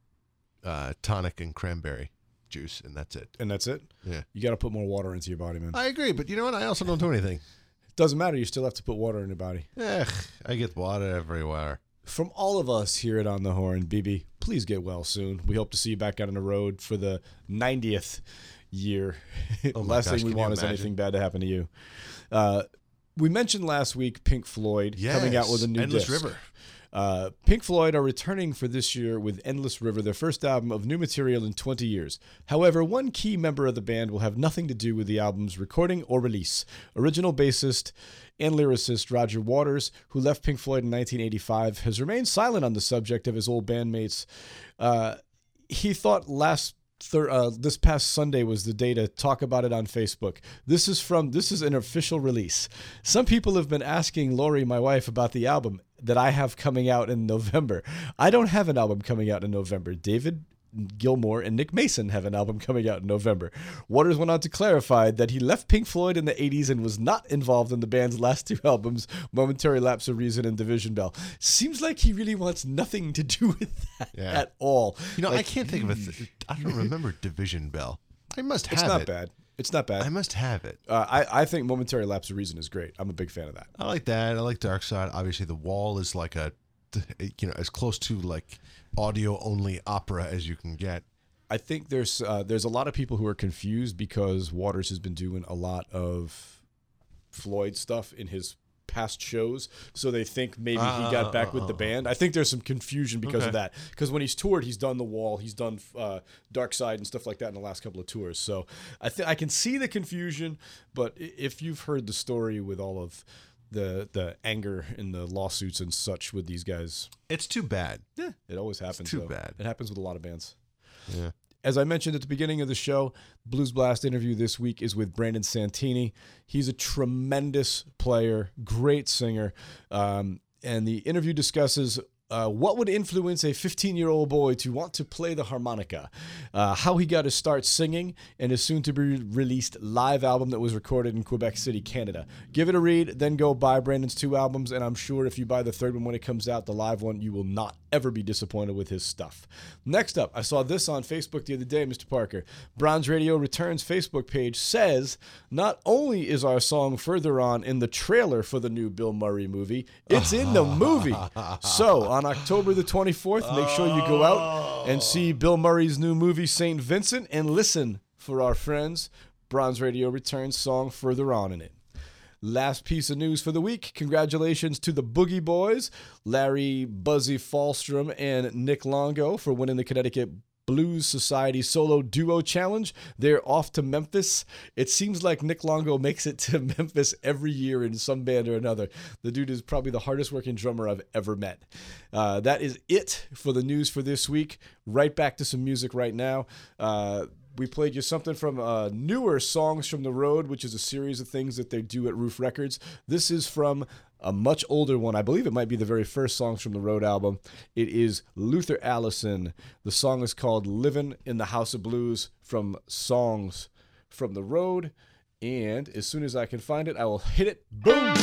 A: uh, tonic and cranberry juice, and that's it.
B: and that's it.
A: Yeah.
B: You got to put more water into your body, man.
A: I agree, but you know what? I also don't do anything.
B: Doesn't matter. You still have to put water in your body.
A: Ugh, I get water everywhere.
B: From all of us here at On the Horn, BB, please get well soon. We hope to see you back out on the road for the 90th year.
A: Oh
B: Last
A: gosh,
B: thing we want is anything bad to happen to you. Uh, we mentioned last week Pink Floyd coming out with a new
A: Endless
B: disc.
A: River.
B: Uh, Pink Floyd are returning for this year with Endless River, their first album of new material in 20 years. However, one key member of the band will have nothing to do with the album's recording or release. Original bassist and lyricist Roger Waters, who left Pink Floyd in 1985, has remained silent on the subject of his old bandmates. Uh, he thought last thir- uh, this past Sunday was the day to talk about it on Facebook. This is from this is an official release. Some people have been asking Lori, my wife, about the album that I have coming out in November. I don't have an album coming out in November. David Gilmour and Nick Mason have an album coming out in November. Waters went on to clarify that he left Pink Floyd in the 80s and was not involved in the band's last two albums, Momentary Lapse of Reason and Division Bell. Seems like he really wants nothing to do with that
A: Yeah.
B: at all.
A: You know, I can't think of a. Th- I don't remember Division Bell. I must have
B: It's not
A: it.
B: bad. It's not bad.
A: I must have it.
B: Uh, I, I think Momentary Lapse of Reason is great. I'm a big fan of that.
A: I like that. I like Dark Side. Obviously, The Wall is like a, you know, as close to like audio only opera as you can get.
B: I think there's uh, there's a lot of people who are confused because Waters has been doing a lot of Floyd stuff in his past shows, so they think maybe he got back with the band. I think there's some confusion because of that. Because when he's toured, he's done The Wall, he's done uh, Dark Side and stuff like that in the last couple of tours. So I think I can see the confusion, but if you've heard the story with all of the the anger and the lawsuits and such with these guys,
A: It's too bad.
B: yeah, it always happens.
A: too
B: though.
A: bad.
B: It happens with a lot of bands.
A: Yeah.
B: As I mentioned at the beginning of the show, Blues Blast interview this week is with Brandon Santini. He's a tremendous player, great singer, um, and the interview discusses. Uh, what would influence a 15 year old boy to want to play the harmonica? Uh, how he got to start singing, and his soon to be released live album that was recorded in Quebec City, Canada. Give it a read, then go buy Brandon's two albums, and I'm sure if you buy the third one when it comes out, the live one, you will not ever be disappointed with his stuff. Next up, I saw this on Facebook the other day, Mr. Parker. Bronze Radio Returns Facebook page says not only is our song further on in the trailer for the new Bill Murray movie, it's in the movie. So on October the 24th, make sure you go out and see oh. Bill Murray's new movie, St. Vincent, and listen for our friends. Bronze Radio Returns song further on in it. Last piece of news for the week. Congratulations to the Boogie Boys, Larry Buzzy Falstrom and Nick Longo for winning the Connecticut Blues Society Solo Duo Challenge. They're off to Memphis. It seems like Nick Longo makes it to Memphis every year in some band or another. The dude is probably the hardest working drummer I've ever met. Uh, that is it for the news for this week. Right back to some music right now. Uh, we played you something from uh, newer Songs from the Road, which is a series of things that they do at Ruf Records. This is from a much older one. I believe it might be the very first Songs from the Road album. It is Luther Allison. The song is called Living in the House of Blues from Songs from the Road. And as soon as I can find it, I will hit it. Boom!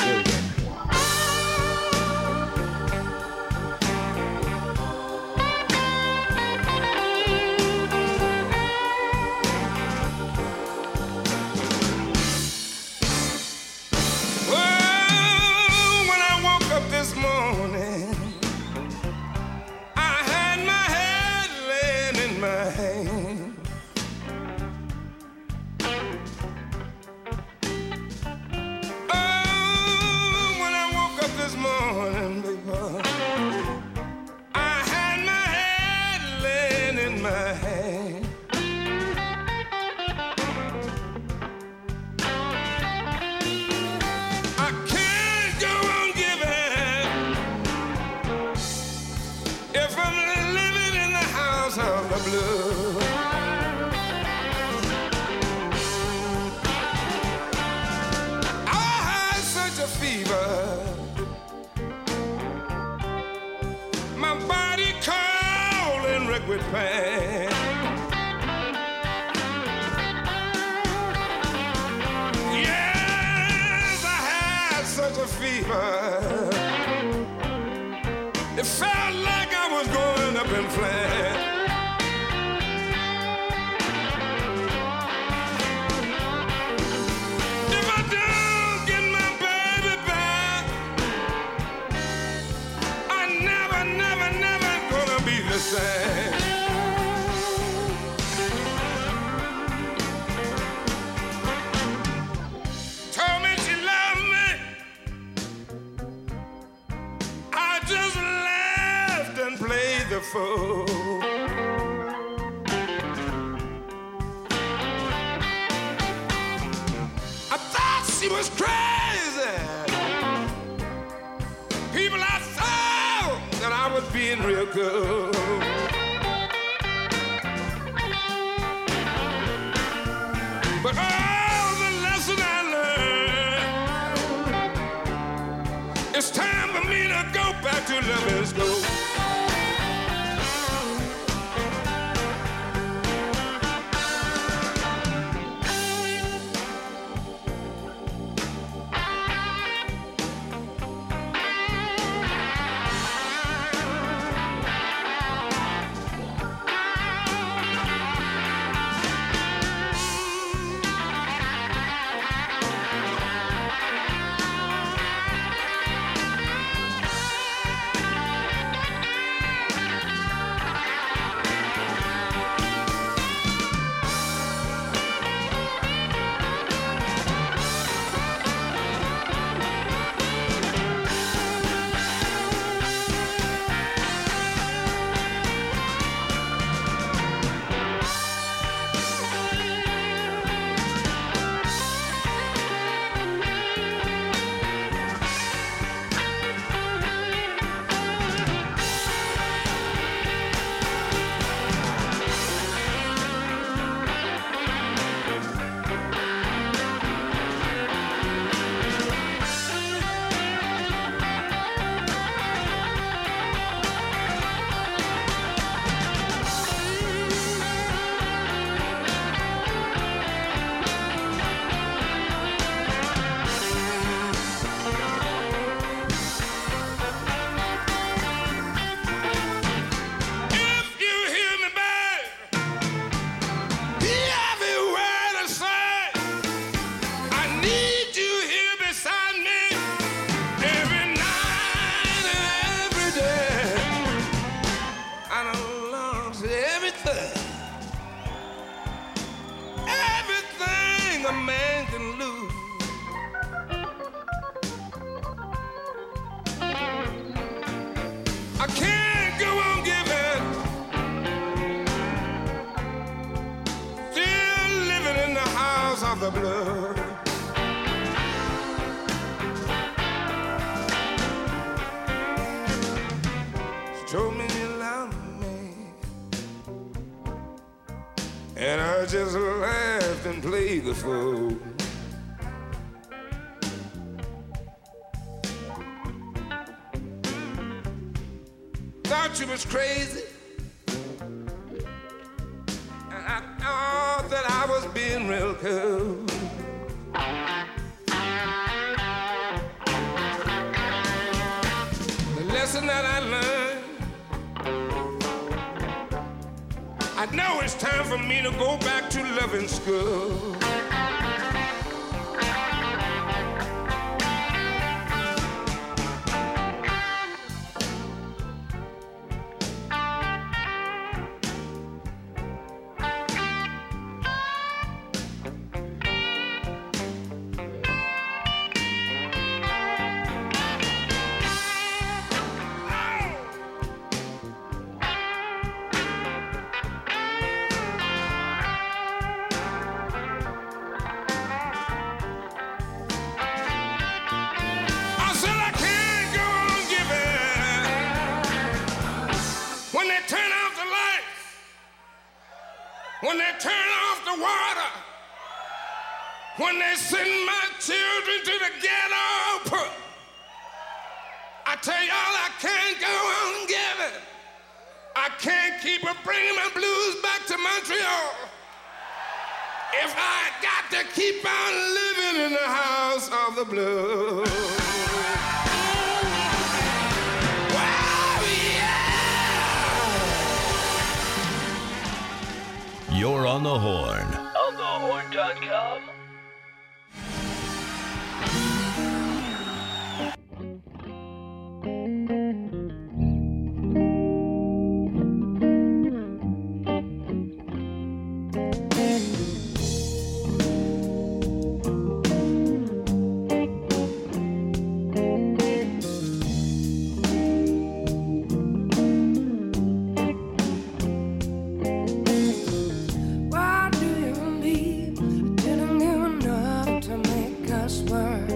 C: Us work.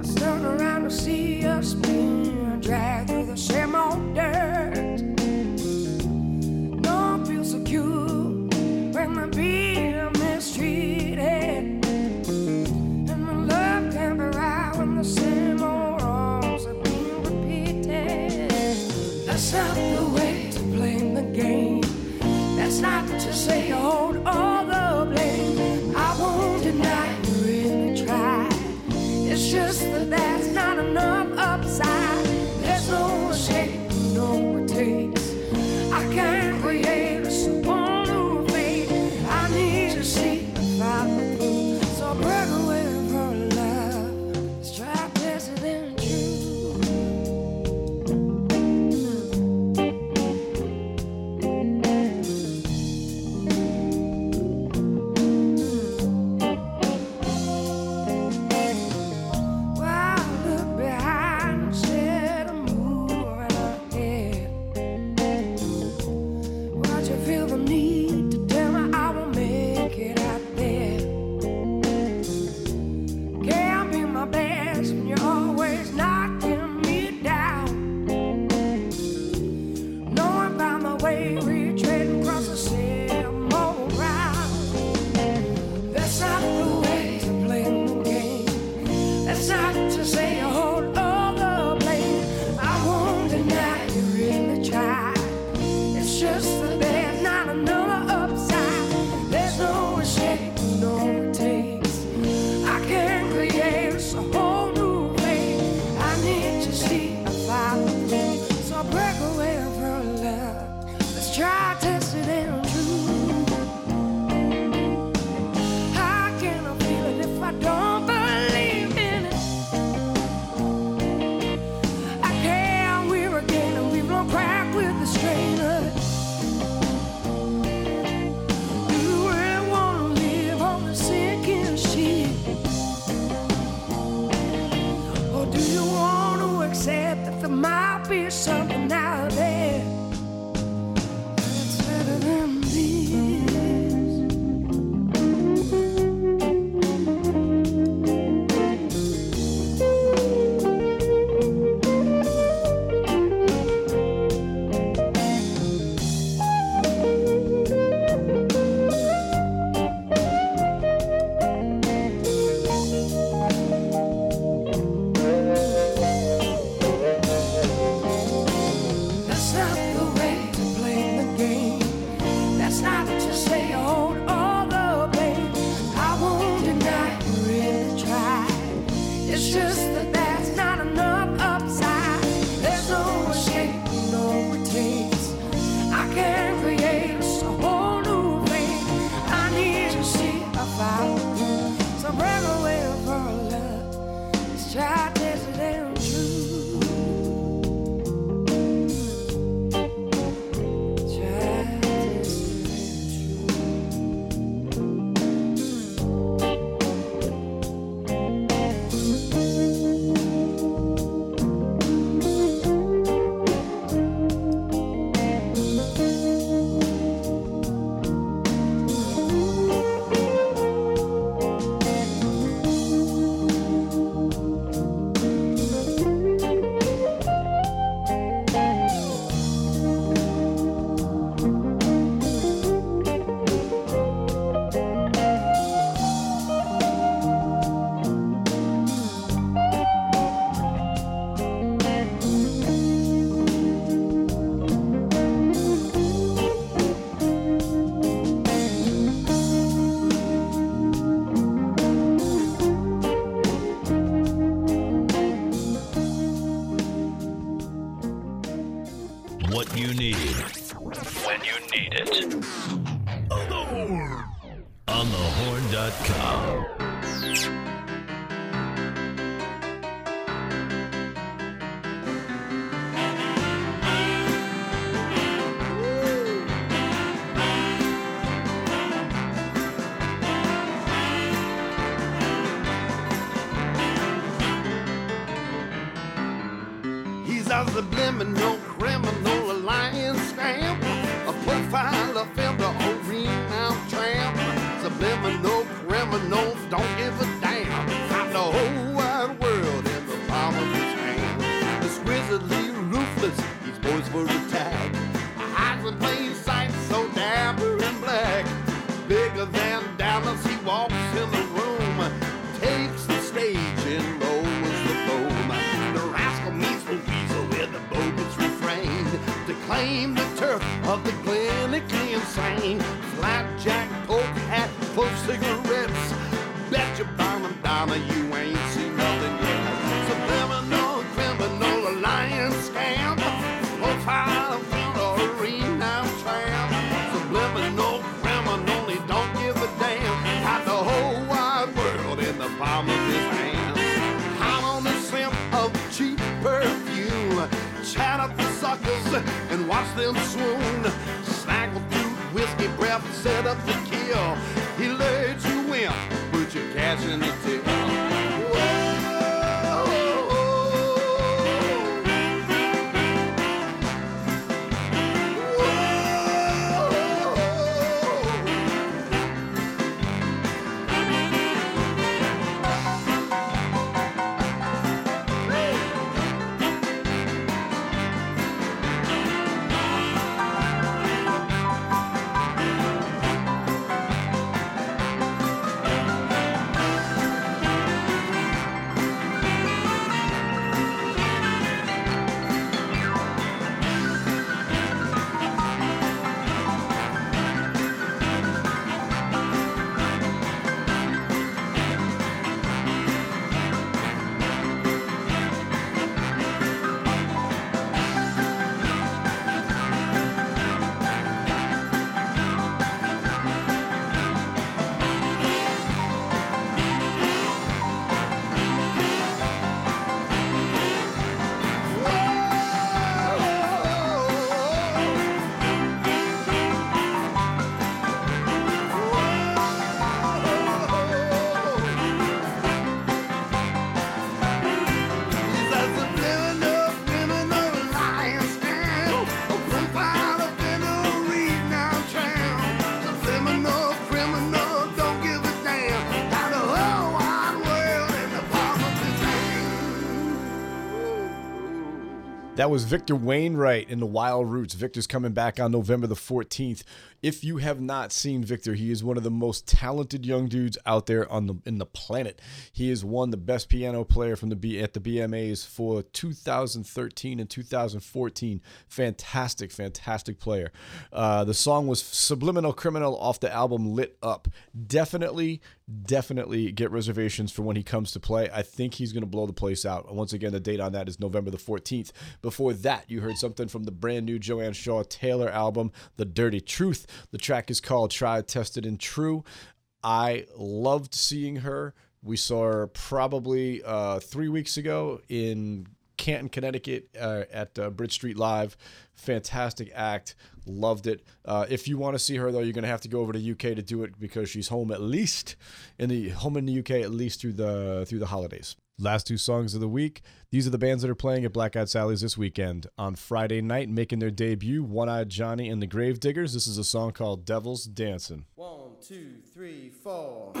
C: I stand around to see us That
B: was Victor Wainwright in the Wild Roots. Victor's coming back on November the 14th. If you have not seen Victor, he is one of the most talented young dudes out there on the in the planet. He has won the best piano player from the B at the BMAs for 2013 and 2014. Fantastic, fantastic player. Uh, the song was Subliminal Criminal off the album Lit Up. Definitely, definitely get reservations for when he comes to play. I think he's going to blow the place out. Once again, the date on that is November the 14th. Before that, you heard something from the brand new Joanne Shaw Taylor album, The Dirty Truth. The track is called Tried, Tested, and True. I loved seeing her. We saw her probably uh, three weeks ago in Canton, Connecticut uh, at uh, Bridge Street Live. Fantastic act. Loved it. Uh, if you want to see her though, you're gonna have to go over to UK to do it because she's home at least in the home in the UK at least through the through the holidays. Last two songs of the week. These are the bands that are playing at Black Eyed Sally's this weekend. On Friday night, making their debut, One Eyed Johnny and the Gravediggers. This is a song called Devil's Dancing.
G: One, two, three, four.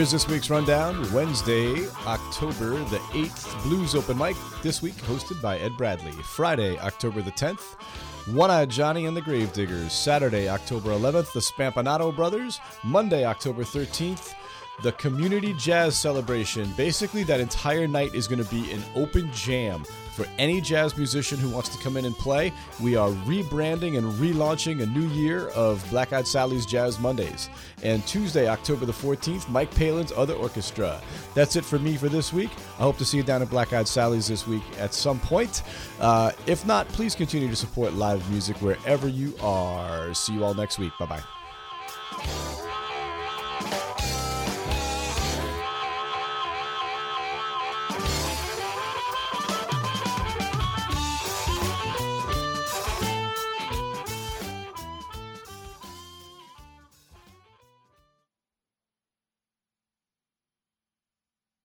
B: Here's this week's rundown. Wednesday, October the 8th, Blues Open Mic, this week hosted by Ed Bradley. Friday, October the 10th, One Eyed Johnny and the Gravediggers. Saturday, October 11th, the Spampinato Brothers. Monday, October 13th, the Community Jazz Celebration. Basically, that entire night is going to be an open jam for any jazz musician who wants to come in and play. We are rebranding and relaunching a new year of Black Eyed Sally's Jazz Mondays. And Tuesday, October the 14th, Mike Palin's Other Orchestra. That's it for me for this week. I hope to see you down at Black Eyed Sally's this week at some point. Uh, if not, please continue to support live music wherever you are. See you all next week. Bye bye.